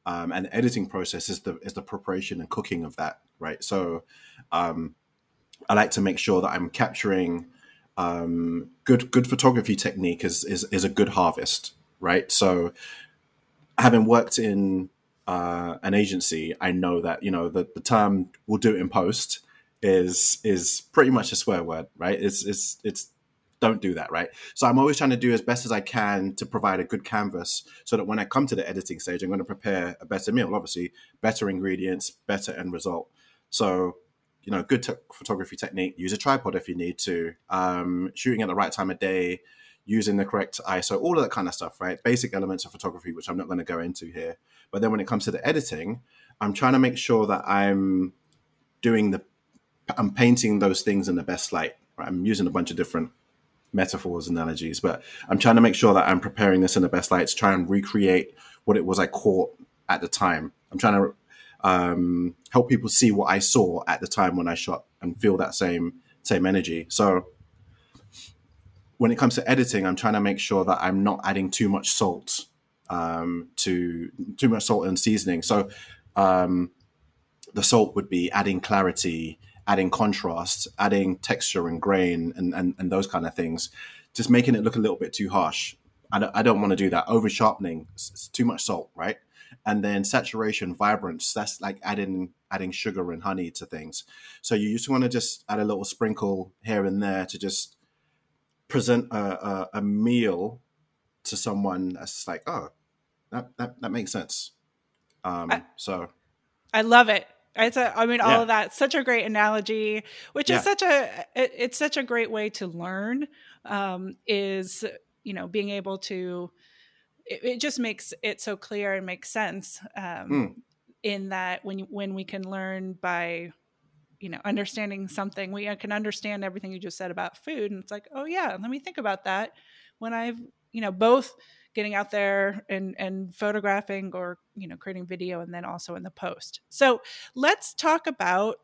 Um, and the editing process is the is the preparation and cooking of that, right? So, um, I like to make sure that I'm capturing um, good good photography technique is, is is a good harvest, right? So, having worked in uh, an agency, I know that you know the, the term "we'll do it in post" is is pretty much a swear word, right? It's it's it's don't do that, right? So I'm always trying to do as best as I can to provide a good canvas so that when I come to the editing stage, I'm going to prepare a better meal. Obviously, better ingredients, better end result. So you know, good photography technique. Use a tripod if you need to. Um, shooting at the right time of day using the correct ISO, all of that kind of stuff, right? Basic elements of photography, which I'm not going to go into here. But then when it comes to the editing, I'm trying to make sure that I'm doing the, I'm painting those things in the best light. Right? I'm using a bunch of different metaphors, and analogies, but I'm trying to make sure that I'm preparing this in the best light to try and recreate what it was I caught at the time. I'm trying to um, help people see what I saw at the time when I shot and feel that same same energy. So when it comes to editing, I'm trying to make sure that I'm not adding too much salt um, to too much salt and seasoning. So um, the salt would be adding clarity, adding contrast, adding texture and grain, and, and, and those kind of things, just making it look a little bit too harsh. I don't, I don't want to do that. Over sharpening, it's too much salt, right? And then saturation, vibrance, that's like adding adding sugar and honey to things. So you just want to just add a little sprinkle here and there to just present a, a, a meal to someone that's like, oh, that that, that makes sense. Um, I, so, I love it. It's a, I mean, all yeah. of that. Such a great analogy, which yeah. is such a, it, it's such a great way to learn. Um, is you know being able to, it, it, just makes it so clear and makes sense. Um, mm. In that when when we can learn by you know understanding something we can understand everything you just said about food and it's like oh yeah let me think about that when i've you know both getting out there and and photographing or you know creating video and then also in the post. So let's talk about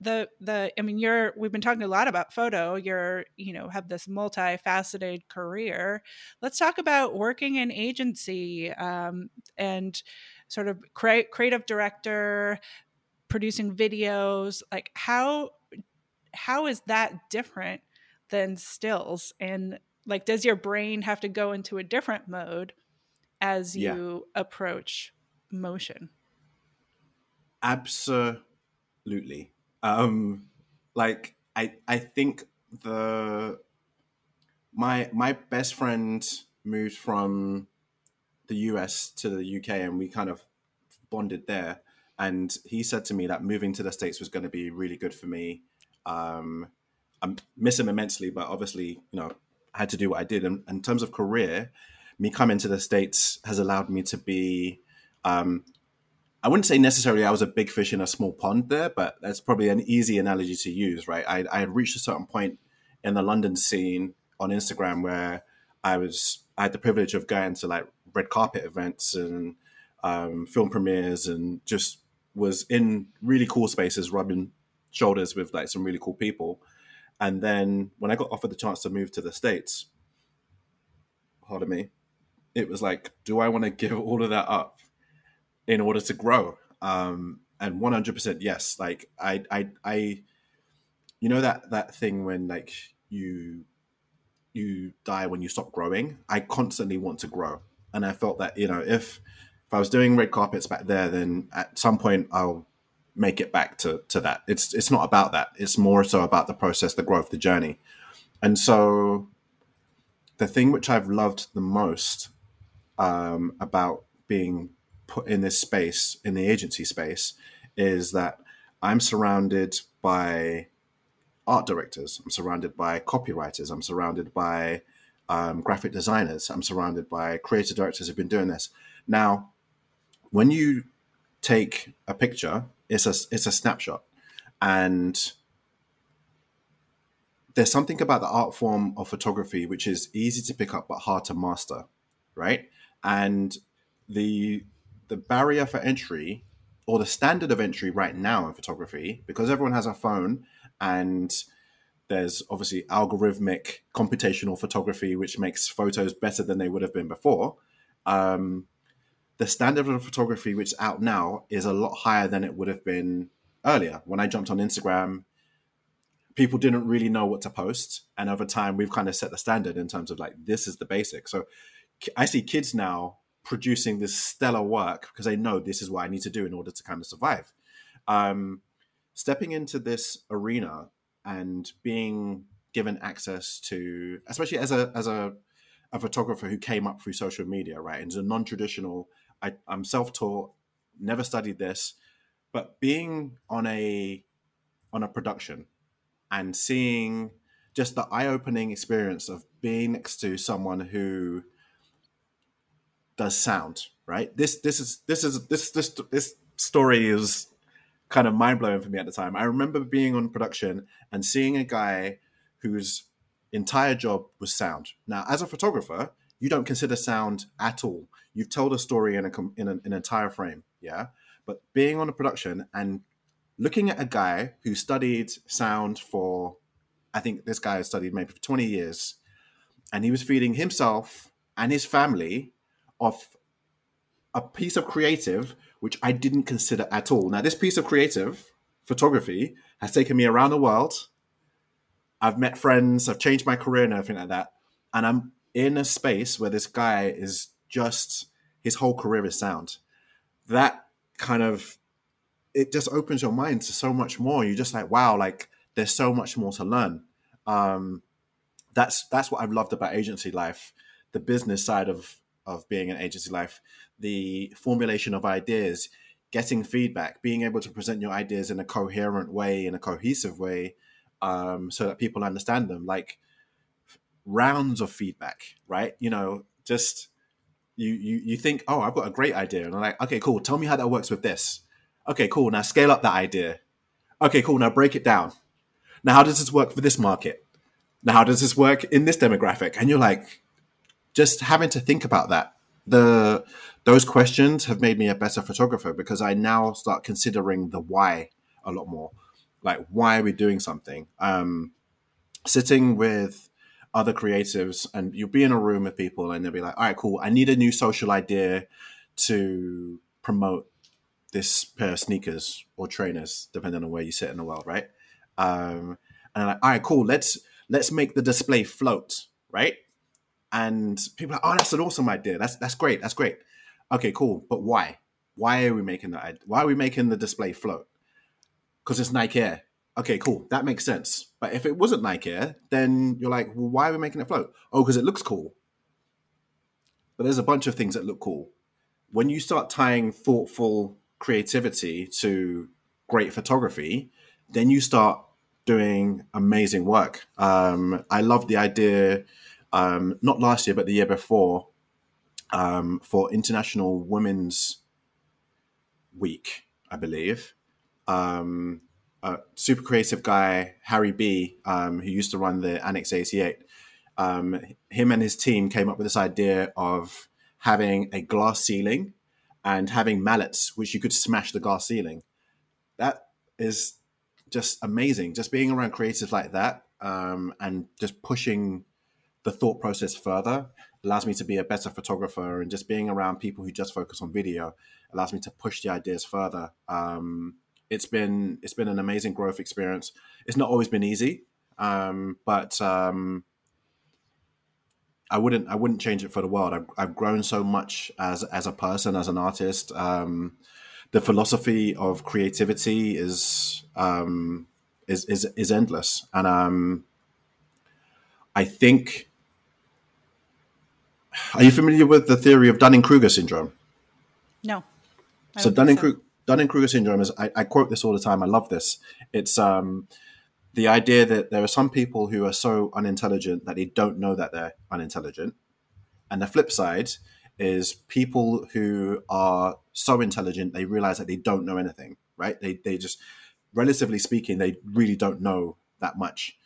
the the i mean you're we've been talking a lot about photo. You're you know have this multifaceted career. Let's talk about working in agency um, and sort of cre- creative director producing videos. Like how how is that different than stills and like does your brain have to go into a different mode as you yeah. approach motion absolutely um like i i think the my my best friend moved from the us to the uk and we kind of bonded there and he said to me that moving to the states was going to be really good for me. Um, I miss him immensely, but obviously, you know, I had to do what I did. And in terms of career, me coming to the states has allowed me to be. Um, I wouldn't say necessarily I was a big fish in a small pond there, but that's probably an easy analogy to use, right? I, I had reached a certain point in the London scene on Instagram where I was I had the privilege of going to like red carpet events and um, film premieres and just was in really cool spaces, rubbing shoulders with like some really cool people. And then when I got offered the chance to move to the States, pardon me, it was like, do I want to give all of that up in order to grow? Um, and 100% yes. Like I, I, I, you know, that, that thing when like you, you die when you stop growing. I constantly want to grow. And I felt that, you know, if, if I was doing red carpets back there, then at some point I'll make it back to to that. It's it's not about that. It's more so about the process, the growth, the journey. And so the thing which I've loved the most um, about being put in this space, in the agency space, is that I'm surrounded by art directors, I'm surrounded by copywriters, I'm surrounded by um, graphic designers, I'm surrounded by creative directors who've been doing this. Now, when you take a picture, it's a it's a snapshot, and there's something about the art form of photography which is easy to pick up but hard to master, right? And the the barrier for entry or the standard of entry right now in photography, because everyone has a phone and there's obviously algorithmic computational photography, which makes photos better than they would have been before. Um, the standard of photography, which is out now, is a lot higher than it would have been earlier. When I jumped on Instagram, people didn't really know what to post. And over time, we've kind of set the standard in terms of like, this is the basic. So I see kids now producing this stellar work because they know this is what I need to do in order to kind of survive. Um, stepping into this arena and being given access to, especially as a as a, a photographer who came up through social media, right? And it's a non-traditional. I, I'm self-taught, never studied this, but being on a on a production and seeing just the eye-opening experience of being next to someone who does sound right? This this is this is this this this story is kind of mind-blowing for me at the time. I remember being on production and seeing a guy whose entire job was sound. Now as a photographer you don't consider sound at all you've told a story in a in an, entire frame yeah but being on a production and looking at a guy who studied sound for i think this guy has studied maybe for 20 years and he was feeding himself and his family of a piece of creative which I didn't consider at all. Now, this piece of creative photography has taken me around the world. I've met friends, I've changed my career and everything like that. And I'm in a space where this guy is just, his whole career is sound. That kind of, it just opens your mind to so much more. You're just like, wow, like there's so much more to learn. Um, that's that's what I've loved about agency life, the business side of of being an agency life, the formulation of ideas, getting feedback, being able to present your ideas in a coherent way, in a cohesive way, um, so that people understand them. Like rounds of feedback, right? You know, just you you you think, oh, I've got a great idea, and I'm like, okay, cool. Tell me how that works with this. Okay, cool. Now scale up that idea. Okay, cool. Now break it down. Now, how does this work for this market? Now, how does this work in this demographic? And you're like, just having to think about that the those questions have made me a better photographer because I now start considering the why a lot more. Like why are we doing something? Um, sitting with other creatives and you'll be in a room with people and they'll be like, all right, cool. I need a new social idea to promote this pair of sneakers or trainers, depending on where you sit in the world, right? Um, and like, all right, cool. Let's let's make the display float, right? and people are like, oh, that's an awesome idea. That's that's great. That's great. Okay, cool. But why? Why are we making that? Why are we making the display float? Because it's Nike Air. Okay, cool. That makes sense. But if it wasn't Nike Air, then you're like, well, why are we making it float? Oh, because it looks cool. But there's a bunch of things that look cool. When you start tying thoughtful creativity to great photography, then you start doing amazing work. Um, I love the idea um, not last year, but the year before, um, for International Women's Week, I believe. Um, a super creative guy, Harry B, um, who used to run the Annex 88, um, him and his team came up with this idea of having a glass ceiling and having mallets, which you could smash the glass ceiling. That is just amazing. Just being around creatives like that um, and just pushing the thought process further allows me to be a better photographer and just being around people who just focus on video allows me to push the ideas further um, it's been it's been an amazing growth experience it's not always been easy um, but um, I wouldn't I wouldn't change it for the world I've, I've grown so much as as a person as an artist um, the philosophy of creativity is um, is, is is endless, and um, I think. Are you familiar with the theory of Dunning Kruger syndrome? No. So Dunning Kruger Dunning Kruger syndrome is I, I, quote this all the time. I love this. It's um, the idea that there are some people who are so unintelligent that they don't know that they're unintelligent, and the flip side is people who are so intelligent they realize that they don't know anything. Right? They they just relatively speaking they really don't know that much.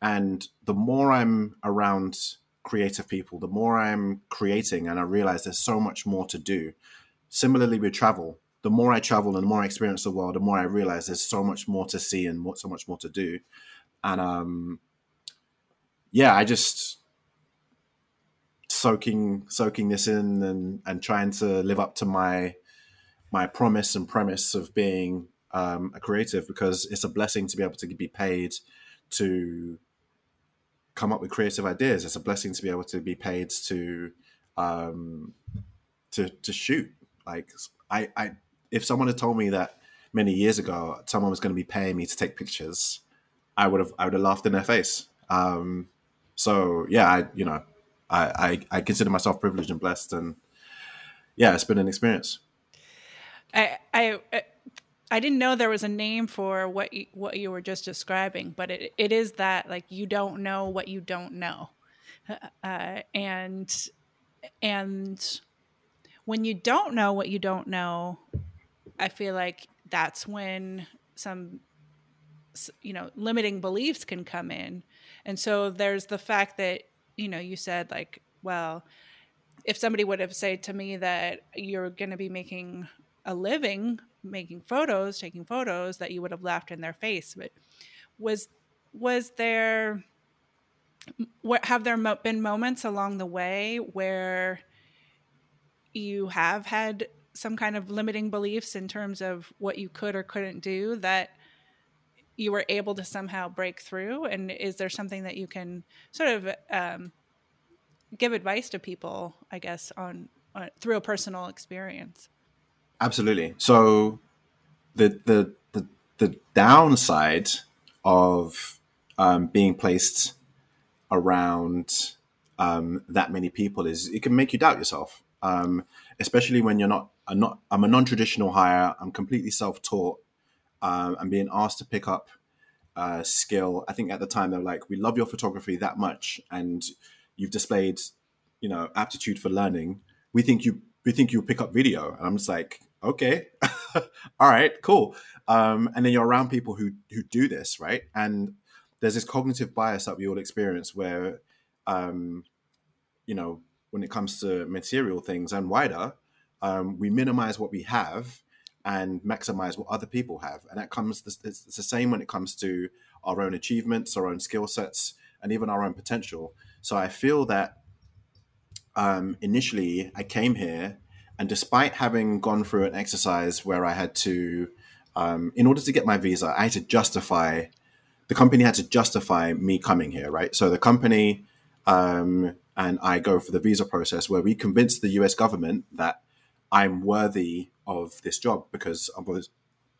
And the more I'm around creative people, the more I'm creating, and I realize there's so much more to do. Similarly with travel, the more I travel and the more I experience the world, the more I realize there's so much more to see and so much more to do. And um, yeah, I just soaking soaking this in and and trying to live up to my my promise and premise of being um, a creative because it's a blessing to be able to be paid to come up with creative ideas. It's a blessing to be able to be paid to um, to to shoot. Like I, I if someone had told me that many years ago someone was going to be paying me to take pictures, I would have I would have laughed in their face. Um, so yeah, I you know I, I I consider myself privileged and blessed, and yeah, it's been an experience. I I I didn't know there was a name for what you, what you were just describing, but it it is that like you don't know what you don't know, uh, and and when you don't know what you don't know, I feel like that's when some you know limiting beliefs can come in. And so there's the fact that you know you said like well if somebody would have said to me that you're going to be making a living making photos taking photos that you would have laughed in their face but was was there what have there been moments along the way where you have had some kind of limiting beliefs in terms of what you could or couldn't do that you were able to somehow break through? And is there something that you can sort of um, give advice to people, I guess, on, on through a personal experience? Absolutely. So the the the, the downside of um, being placed around um, that many people is it can make you doubt yourself, um, especially when you're not I'm not I'm a non-traditional hire. I'm completely self-taught. Um, I'm being asked to pick up uh, skill. I think at the time they're like, "We love your photography that much, and you've displayed, you know, aptitude for learning. We think you we think you'll pick up video." And I'm just like, "Okay, all right, cool." Um, and then you're around people who who do this, right? And there's this cognitive bias that we all experience where, um, you know, when it comes to material things and wider, um, we minimize what we have and maximize what other people have. And that comes, it's, the same when it comes to our own achievements, our own skill sets, and even our own potential. So I feel that um, initially I came here, and despite having gone through an exercise where I had to, um, in order to get my visa, I had to justify, the company had to justify me coming here, right? So the company um, and I go for the visa process where we convince the US government that I'm worthy of this job because I was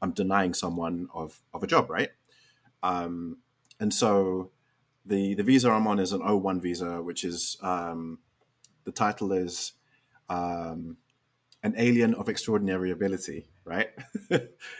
I'm denying someone of of a job, right? Um, and so the the visa I'm on is an O1 visa, which is um, the title is um, an alien of extraordinary ability, right?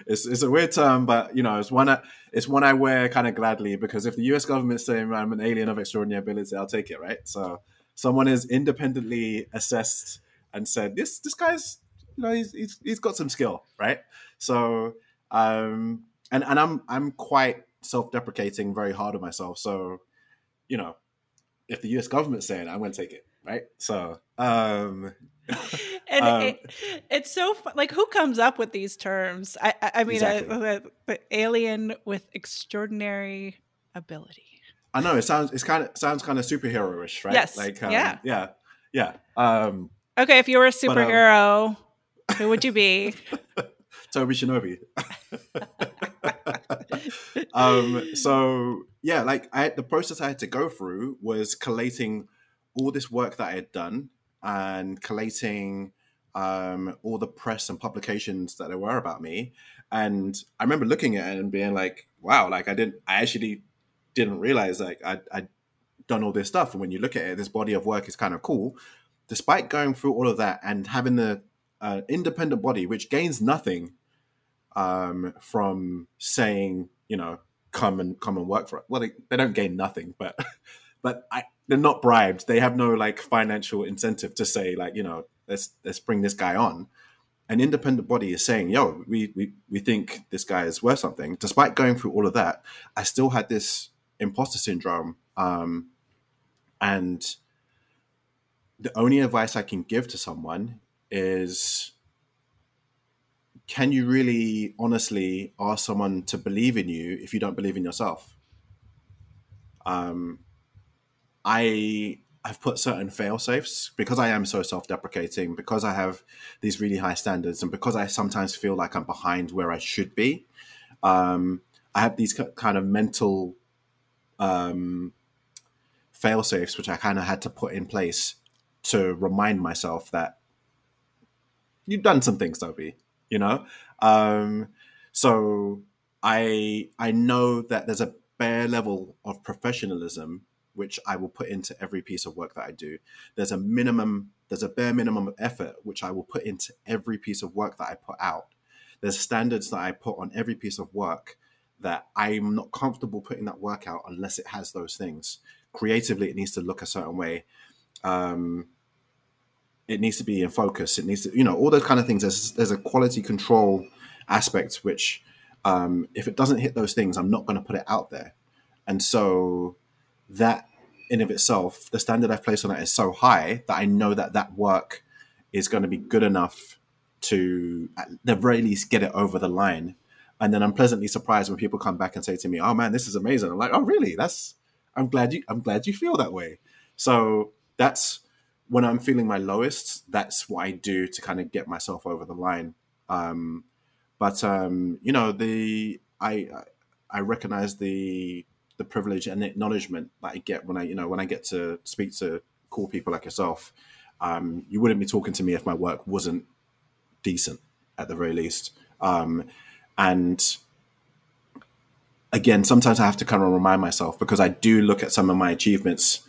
it's, it's a weird term, but you know, it's one I, it's one I wear kind of gladly because if the U.S. government's saying I'm an alien of extraordinary ability, I'll take it, right? So someone is independently assessed and said this this guy's you know he's he's, he's got some skill, right? So um, and and I'm I'm quite self-deprecating, very hard on myself. So you know, if the U.S. government's saying, I'm going to take it, right? So um, and um, it, it's so fun. like who comes up with these terms? I I, I mean, exactly. a, alien with extraordinary ability. I know it sounds it's kind of sounds kind of superhero-ish, right? Yes. Like um, yeah, yeah, yeah. Um, Okay, if you were a superhero, but, um, who would you be? Tobi Shinobi. um, so yeah, like I, the process I had to go through was collating all this work that I had done and collating um, all the press and publications that there were about me. And I remember looking at it and being like, wow, like I didn't, I actually didn't realize like I, I'd done all this stuff. And when you look at it, this body of work is kind of cool. Despite going through all of that and having the uh, independent body, which gains nothing um, from saying, you know, come and come and work for it. Well, they, they don't gain nothing, but but I, they're not bribed. They have no like financial incentive to say like, you know, let's let's bring this guy on. An independent body is saying, "Yo, we we we think this guy is worth something." Despite going through all of that, I still had this imposter syndrome, um, and the only advice I can give to someone is can you really honestly ask someone to believe in you if you don't believe in yourself? Um, I have put certain fail safes because I am so self deprecating, because I have these really high standards, and because I sometimes feel like I'm behind where I should be. Um, I have these kind of mental um, fail safes, which I kind of had to put in place to remind myself that you've done some things, Tobi you know? Um, so i i know that there's a bare level of professionalism which i will put into every piece of work that i do. There's a minimum there's a bare minimum of effort which i will put into every piece of work that i put out. There's standards that i put on every piece of work that i'm not comfortable putting that work out unless it has those things creatively it needs to look a certain way um, it needs to be in focus. It needs to, you know, all those kind of things. There's there's a quality control aspect which, um, if it doesn't hit those things, I'm not going to put it out there. And so that in of itself, the standard I've placed on it is so high that I know that that work is going to be good enough to at the very least get it over the line. And then I'm pleasantly surprised when people come back and say to me, "Oh man, this is amazing." I'm like, "Oh really? That's I'm glad you I'm glad you feel that way." So that's when I'm feeling my lowest, that's what I do to kind of get myself over the line. Um, but um, you know, the I I recognize the the privilege and the acknowledgement that I get when I you know when I get to speak to cool people like yourself. Um, you wouldn't be talking to me if my work wasn't decent, at the very least. Um, and again, sometimes I have to kind of remind myself because I do look at some of my achievements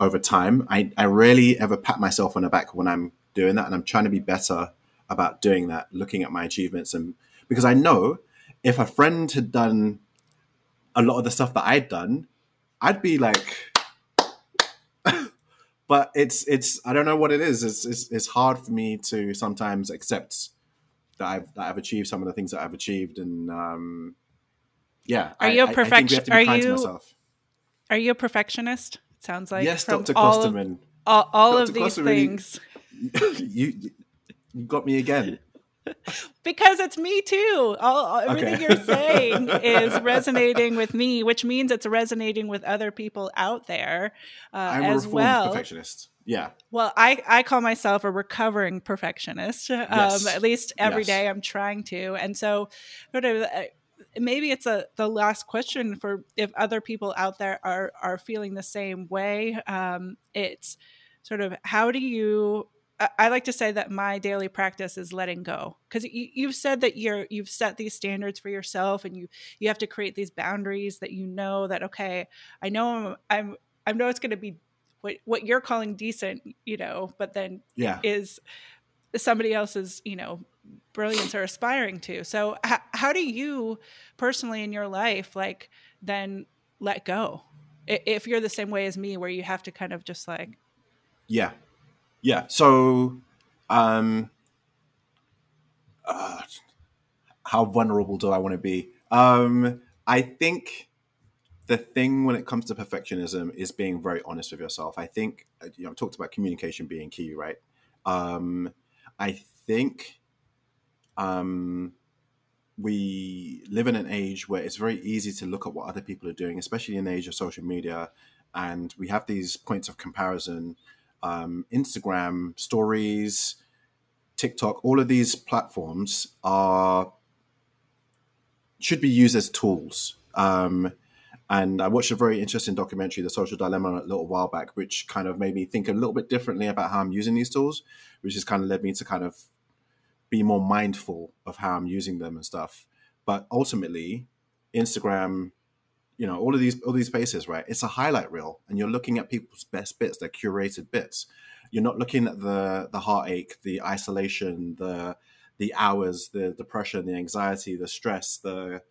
over time. I, I rarely ever pat myself on the back when I'm doing that, and I'm trying to be better about doing that, looking at my achievements, and because I know if a friend had done a lot of the stuff that I'd done, I'd be like, but it's it's I don't know what it is. It's, it's it's hard for me to sometimes accept that I've that I've achieved some of the things that I've achieved, and um, yeah. Are I, you a perfectionist? Are you are you a perfectionist? Sounds like yes, Dr. Klosterman. All, all of these things. you, you got me again. Because it's me too. All, everything okay. you're saying is resonating with me, which means it's resonating with other people out there uh, I'm as well. Perfectionist. Yeah. Well, I I call myself a recovering perfectionist. Um, yes. At least every yes. day I'm trying to, and so sort of uh, maybe it's a the last question for if other people out there are are feeling the same way. Um, it's sort of how do you I like to say that my daily practice is letting go because you, have said that you're you've set these standards for yourself and you you have to create these boundaries that you know that okay I know I'm, I'm I know it's going to be what what you're calling decent you know but then yeah is somebody else's you know brilliance or aspiring to. So h- how do you personally in your life like then let go? If you're the same way as me where you have to kind of just like Yeah. Yeah. So um uh, how vulnerable do I want to be? Um I think the thing when it comes to perfectionism is being very honest with yourself. I think uh, you know, I talked about communication being key, right? Um, I think um, we live in an age where it's very easy to look at what other people are doing, especially in the age of social media, and we have these points of comparison. Um, Instagram stories, TikTok, all of these platforms are should be used as tools. Um, And I watched a very interesting documentary, The Social Dilemma, a little while back, which kind of made me think a little bit differently about how I'm using these tools, which has kind of led me to kind of be more mindful of how I'm using them and stuff. But ultimately, Instagram, you know, all of these all these spaces, right? It's a highlight reel, and you're looking at people's best bits, their curated bits. You're not looking at the the heartache, the isolation, the the hours, the depression, the anxiety, the stress, the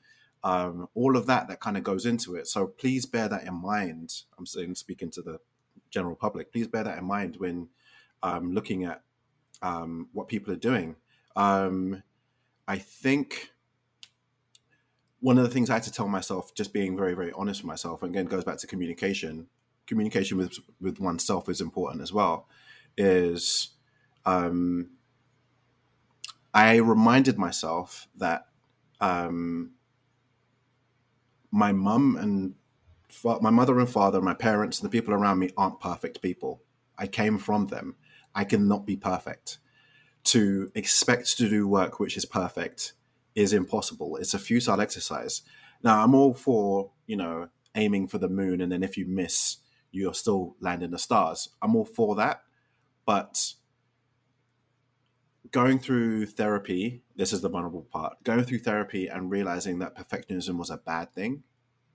um, all of that that kind of goes into it. So please bear that in mind. I'm saying speaking to the general public. Please bear that in mind when um, looking at um, what people are doing. Um, I think one of the things I had to tell myself, just being very, very honest with myself, and again goes back to communication. Communication with with oneself is important as well. Is um, I reminded myself that um, my mum and fa- my mother and father, my parents, and the people around me aren't perfect people. I came from them. I cannot be perfect. To expect to do work which is perfect is impossible. It's a futile exercise. Now, I'm all for, you know, aiming for the moon, and then if you miss, you're still landing the stars. I'm all for that. But going through therapy, this is the vulnerable part. Going through therapy and realizing that perfectionism was a bad thing,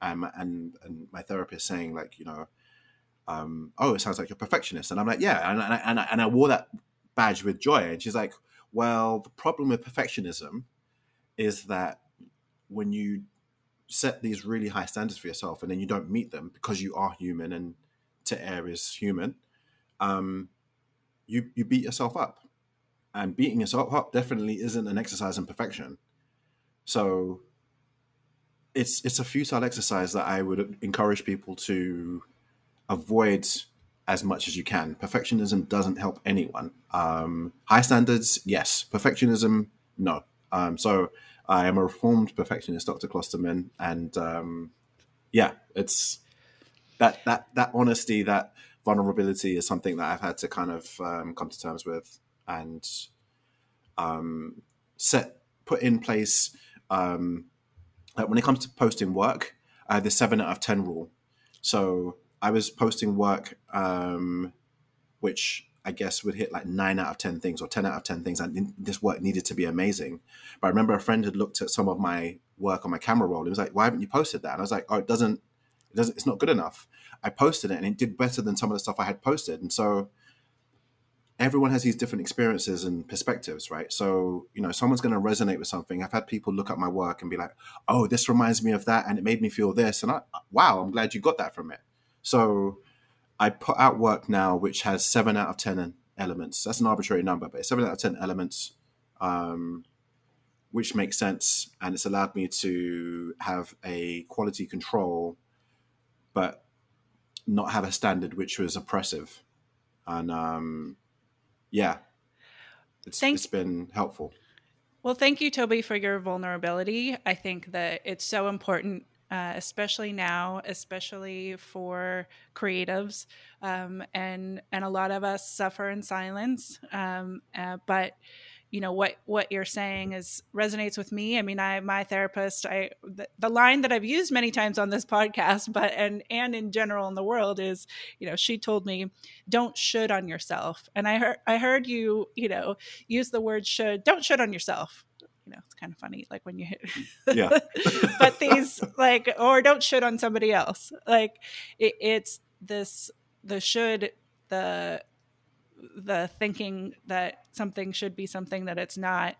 um, and and my therapist saying like, you know, um, oh, it sounds like you're perfectionist, and I'm like, yeah, and and I, and I, and I wore that badge with joy, and she's like, well, the problem with perfectionism is that when you set these really high standards for yourself and then you don't meet them because you are human and to err is human, um, you you beat yourself up and beating yourself up definitely isn't an exercise in perfection. So it's it's a futile exercise that I would encourage people to avoid as much as you can. Perfectionism doesn't help anyone. Um, high standards, yes. Perfectionism, no. Um, so I am a reformed perfectionist, Dr. Klosterman, and um, yeah, it's that that that honesty, that vulnerability is something that I've had to kind of um, come to terms with and um, set put in place. Um, when it comes to posting work, I the seven out of ten rule. So I was posting work, um, which I guess would hit like nine out of ten things or ten out of ten things, and this work needed to be amazing. But I remember a friend had looked at some of my work on my camera roll. He was like, "Why haven't you posted that?" And I was like, "Oh, it doesn't. It doesn't. It's not good enough." I posted it, and it did better than some of the stuff I had posted, and so everyone has these different experiences and perspectives, right? So, you know, someone's going to resonate with something. I've had people look at my work and be like, "Oh, this reminds me of that, and it made me feel this," and I, wow, I'm glad you got that from it. So, I put out work now which has seven out of ten elements. That's an arbitrary number, but seven out of ten elements, um, which makes sense, and it's allowed me to have a quality control, but not have a standard which was oppressive, and um, yeah, it's, Thank- it's been helpful. Well, thank you, Tobi, for your vulnerability. I think that it's so important, uh, especially now, especially for creatives, um, and and a lot of us suffer in silence. Um, uh, but you know what what you're saying is resonates with me. I mean i my therapist i the, the, line that i've used many times on this podcast but and and in general in the world is you know she told me don't should on yourself. And i heard i heard you you know use the word should. Don't should on yourself you know it's kind of funny like when you hit yeah but these like or don't should on somebody else like it, it's this the should the the thinking that something should be something that it's not.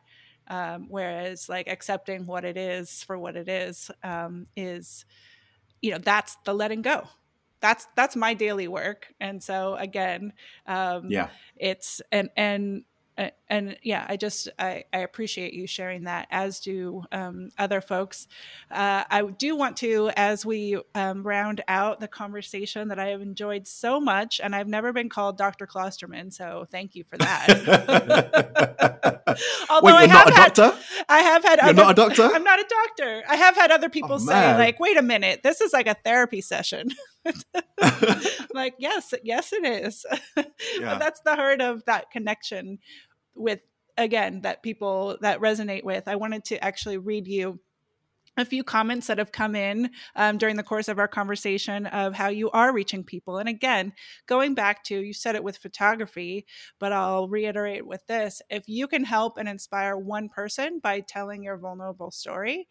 Um, whereas like accepting what it is for what it is um, is, you know, that's the letting go. That's that's my daily work. And so again, um, yeah, it's and and and yeah, I just I, I, appreciate you sharing that, as do um, other folks. Uh, I do want to, as we um, round out the conversation that I have enjoyed so much, and I've never been called Dr. Klosterman, so thank you for that. Although Wait, I have had, doctor? I have had. You're other, not a doctor. I'm not a doctor. I have had other people oh, say, like, "Wait a minute, this is like a therapy session." like, yes, yes, it is. Yeah. but that's the heart of that connection with again that people that resonate with i wanted to actually read you a few comments that have come in um, during the course of our conversation of how you are reaching people. And again, going back to you said it with photography, but I'll reiterate with this if you can help and inspire one person by telling your vulnerable story,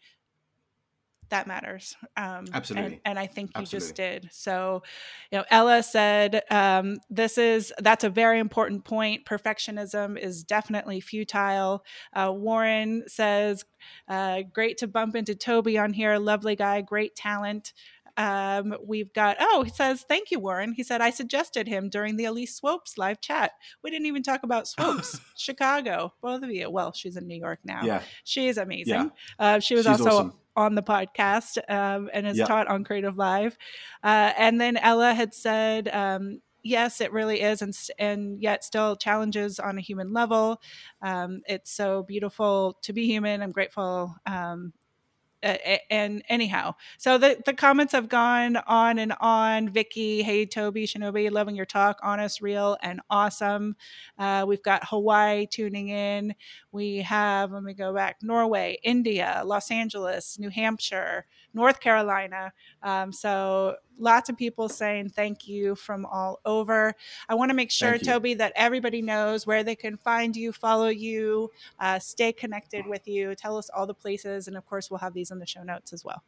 that matters. Um, Absolutely. And, and, I think you Absolutely. just did. So, you know, Ella said, um, this is, that's a very important point. Perfectionism is definitely futile. Uh, Warren says, uh, great to bump into Tobi on here. Lovely guy, great talent. Um, we've got, oh, he says, thank you, Warren. He said, I suggested him during the Elise Swopes live chat. We didn't even talk about Swopes, Chicago, both of you. Well, she's in New York now. Yeah. She's amazing. Yeah. Uh, she was she's also awesome on the podcast um, and has taught on Creative Live. Uh, and then Ella had said, um, yes, it really is, and and yet still challenges on a human level. Um, it's so beautiful to be human. I'm grateful um, and anyhow, so the, the comments have gone on and on. Vicky, hey Tobi, Shinobi, loving your talk, honest, real, and awesome. Uh, we've got Hawaii tuning in. We have, let me go back, Norway, India, Los Angeles, New Hampshire, North Carolina. Um, so lots of people saying thank you from all over. I want to make sure, Tobi, that everybody knows where they can find you, follow you, uh, stay connected with you. Tell us all the places. And of course, we'll have these in the show notes as well.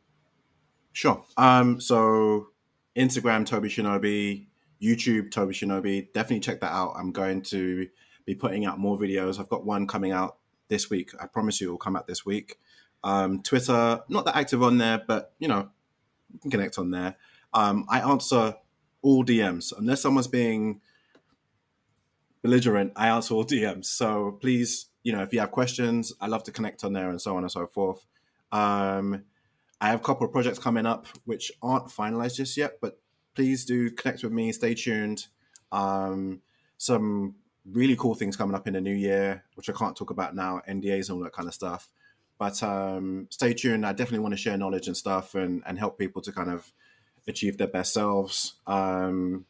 Sure. Um, so Instagram, Tobi Shinobi, YouTube, Tobi Shinobi. Definitely check that out. I'm going to be putting out more videos. I've got one coming out this week. I promise you it will come out this week. Um, Twitter, not that active on there, but you know, you can connect on there. Um, I answer all DMs unless someone's being belligerent. I answer all DMs. So please, you know, if you have questions, I love to connect on there and so on and so forth. Um, I have a couple of projects coming up which aren't finalized just yet, but please do connect with me. Stay tuned. Um, some really cool things coming up in the new year, which I can't talk about now, NDAs and all that kind of stuff. But um, stay tuned. I definitely want to share knowledge and stuff and, and help people to kind of achieve their best selves. Um,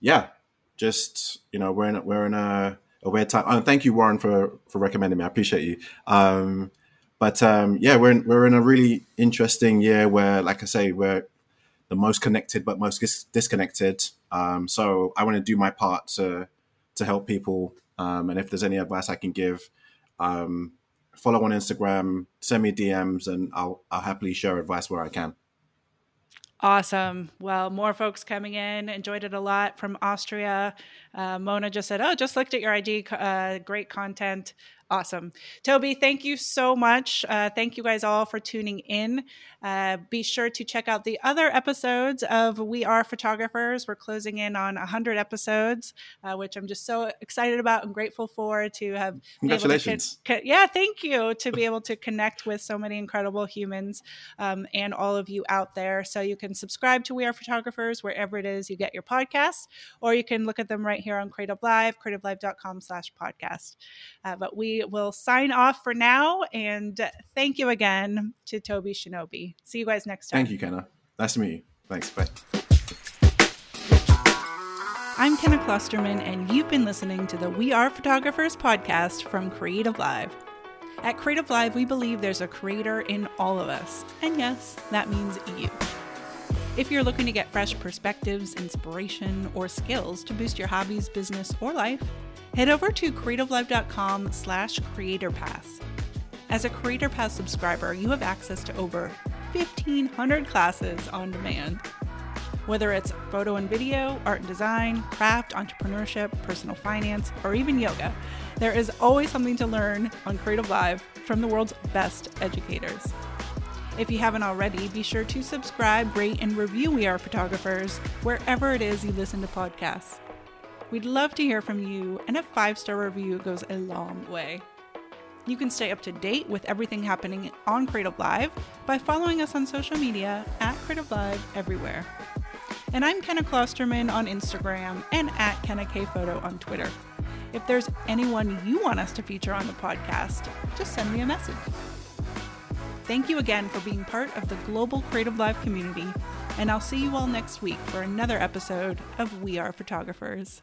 yeah, just you know, we're in we're in a, a weird time. Oh, thank you, Warren, for for recommending me. I appreciate you. Um, but um, yeah, we're in, we're in a really interesting year where, like I say, we're the most connected but most dis- disconnected. Um, so I want to do my part to to help people. Um, and if there's any advice I can give, um, follow on Instagram, send me DMs, and I'll I'll happily share advice where I can. Awesome. Well, more folks coming in. Enjoyed it a lot from Austria. Uh, Mona just said, "Oh, just looked at your ID. Uh, great content. Awesome. Tobi, thank you so much. Uh, thank you guys all for tuning in. Uh, be sure to check out the other episodes of We Are Photographers. We're closing in on 100 episodes, uh, which I'm just so excited about and grateful for to have. Congratulations. To con- yeah, thank you. To be able to connect with so many incredible humans um, and all of you out there. So you can subscribe to We Are Photographers wherever it is you get your podcasts, or you can look at them right here on Creative Live, creativelive.com slash podcast. Uh, but we will sign off for now. And thank you again to Tobi Shinobi. See you guys next time. Thank you, Kenna. Nice to meet you. Thanks. Bye. I'm Kenna Klosterman, and you've been listening to the We Are Photographers podcast from Creative Live. At Creative Live, we believe there's a creator in all of us. And yes, that means you. If you're looking to get fresh perspectives, inspiration, or skills to boost your hobbies, business, or life, head over to creativelive.com slash creatorpass. As a Creator Pass subscriber, you have access to over 1,500 classes on demand. Whether it's photo and video, art and design, craft, entrepreneurship, personal finance, or even yoga, there is always something to learn on Creative Live from the world's best educators. If you haven't already, be sure to subscribe, rate, and review We Are Photographers wherever it is you listen to podcasts. We'd love to hear from you, and a five star review goes a long way. You can stay up to date with everything happening on Creative Live by following us on social media at Creative Live everywhere. And I'm Kenna Klosterman on Instagram and at Kenna K Photo on Twitter. If there's anyone you want us to feature on the podcast, just send me a message. Thank you again for being part of the global Creative Live community, and I'll see you all next week for another episode of We Are Photographers.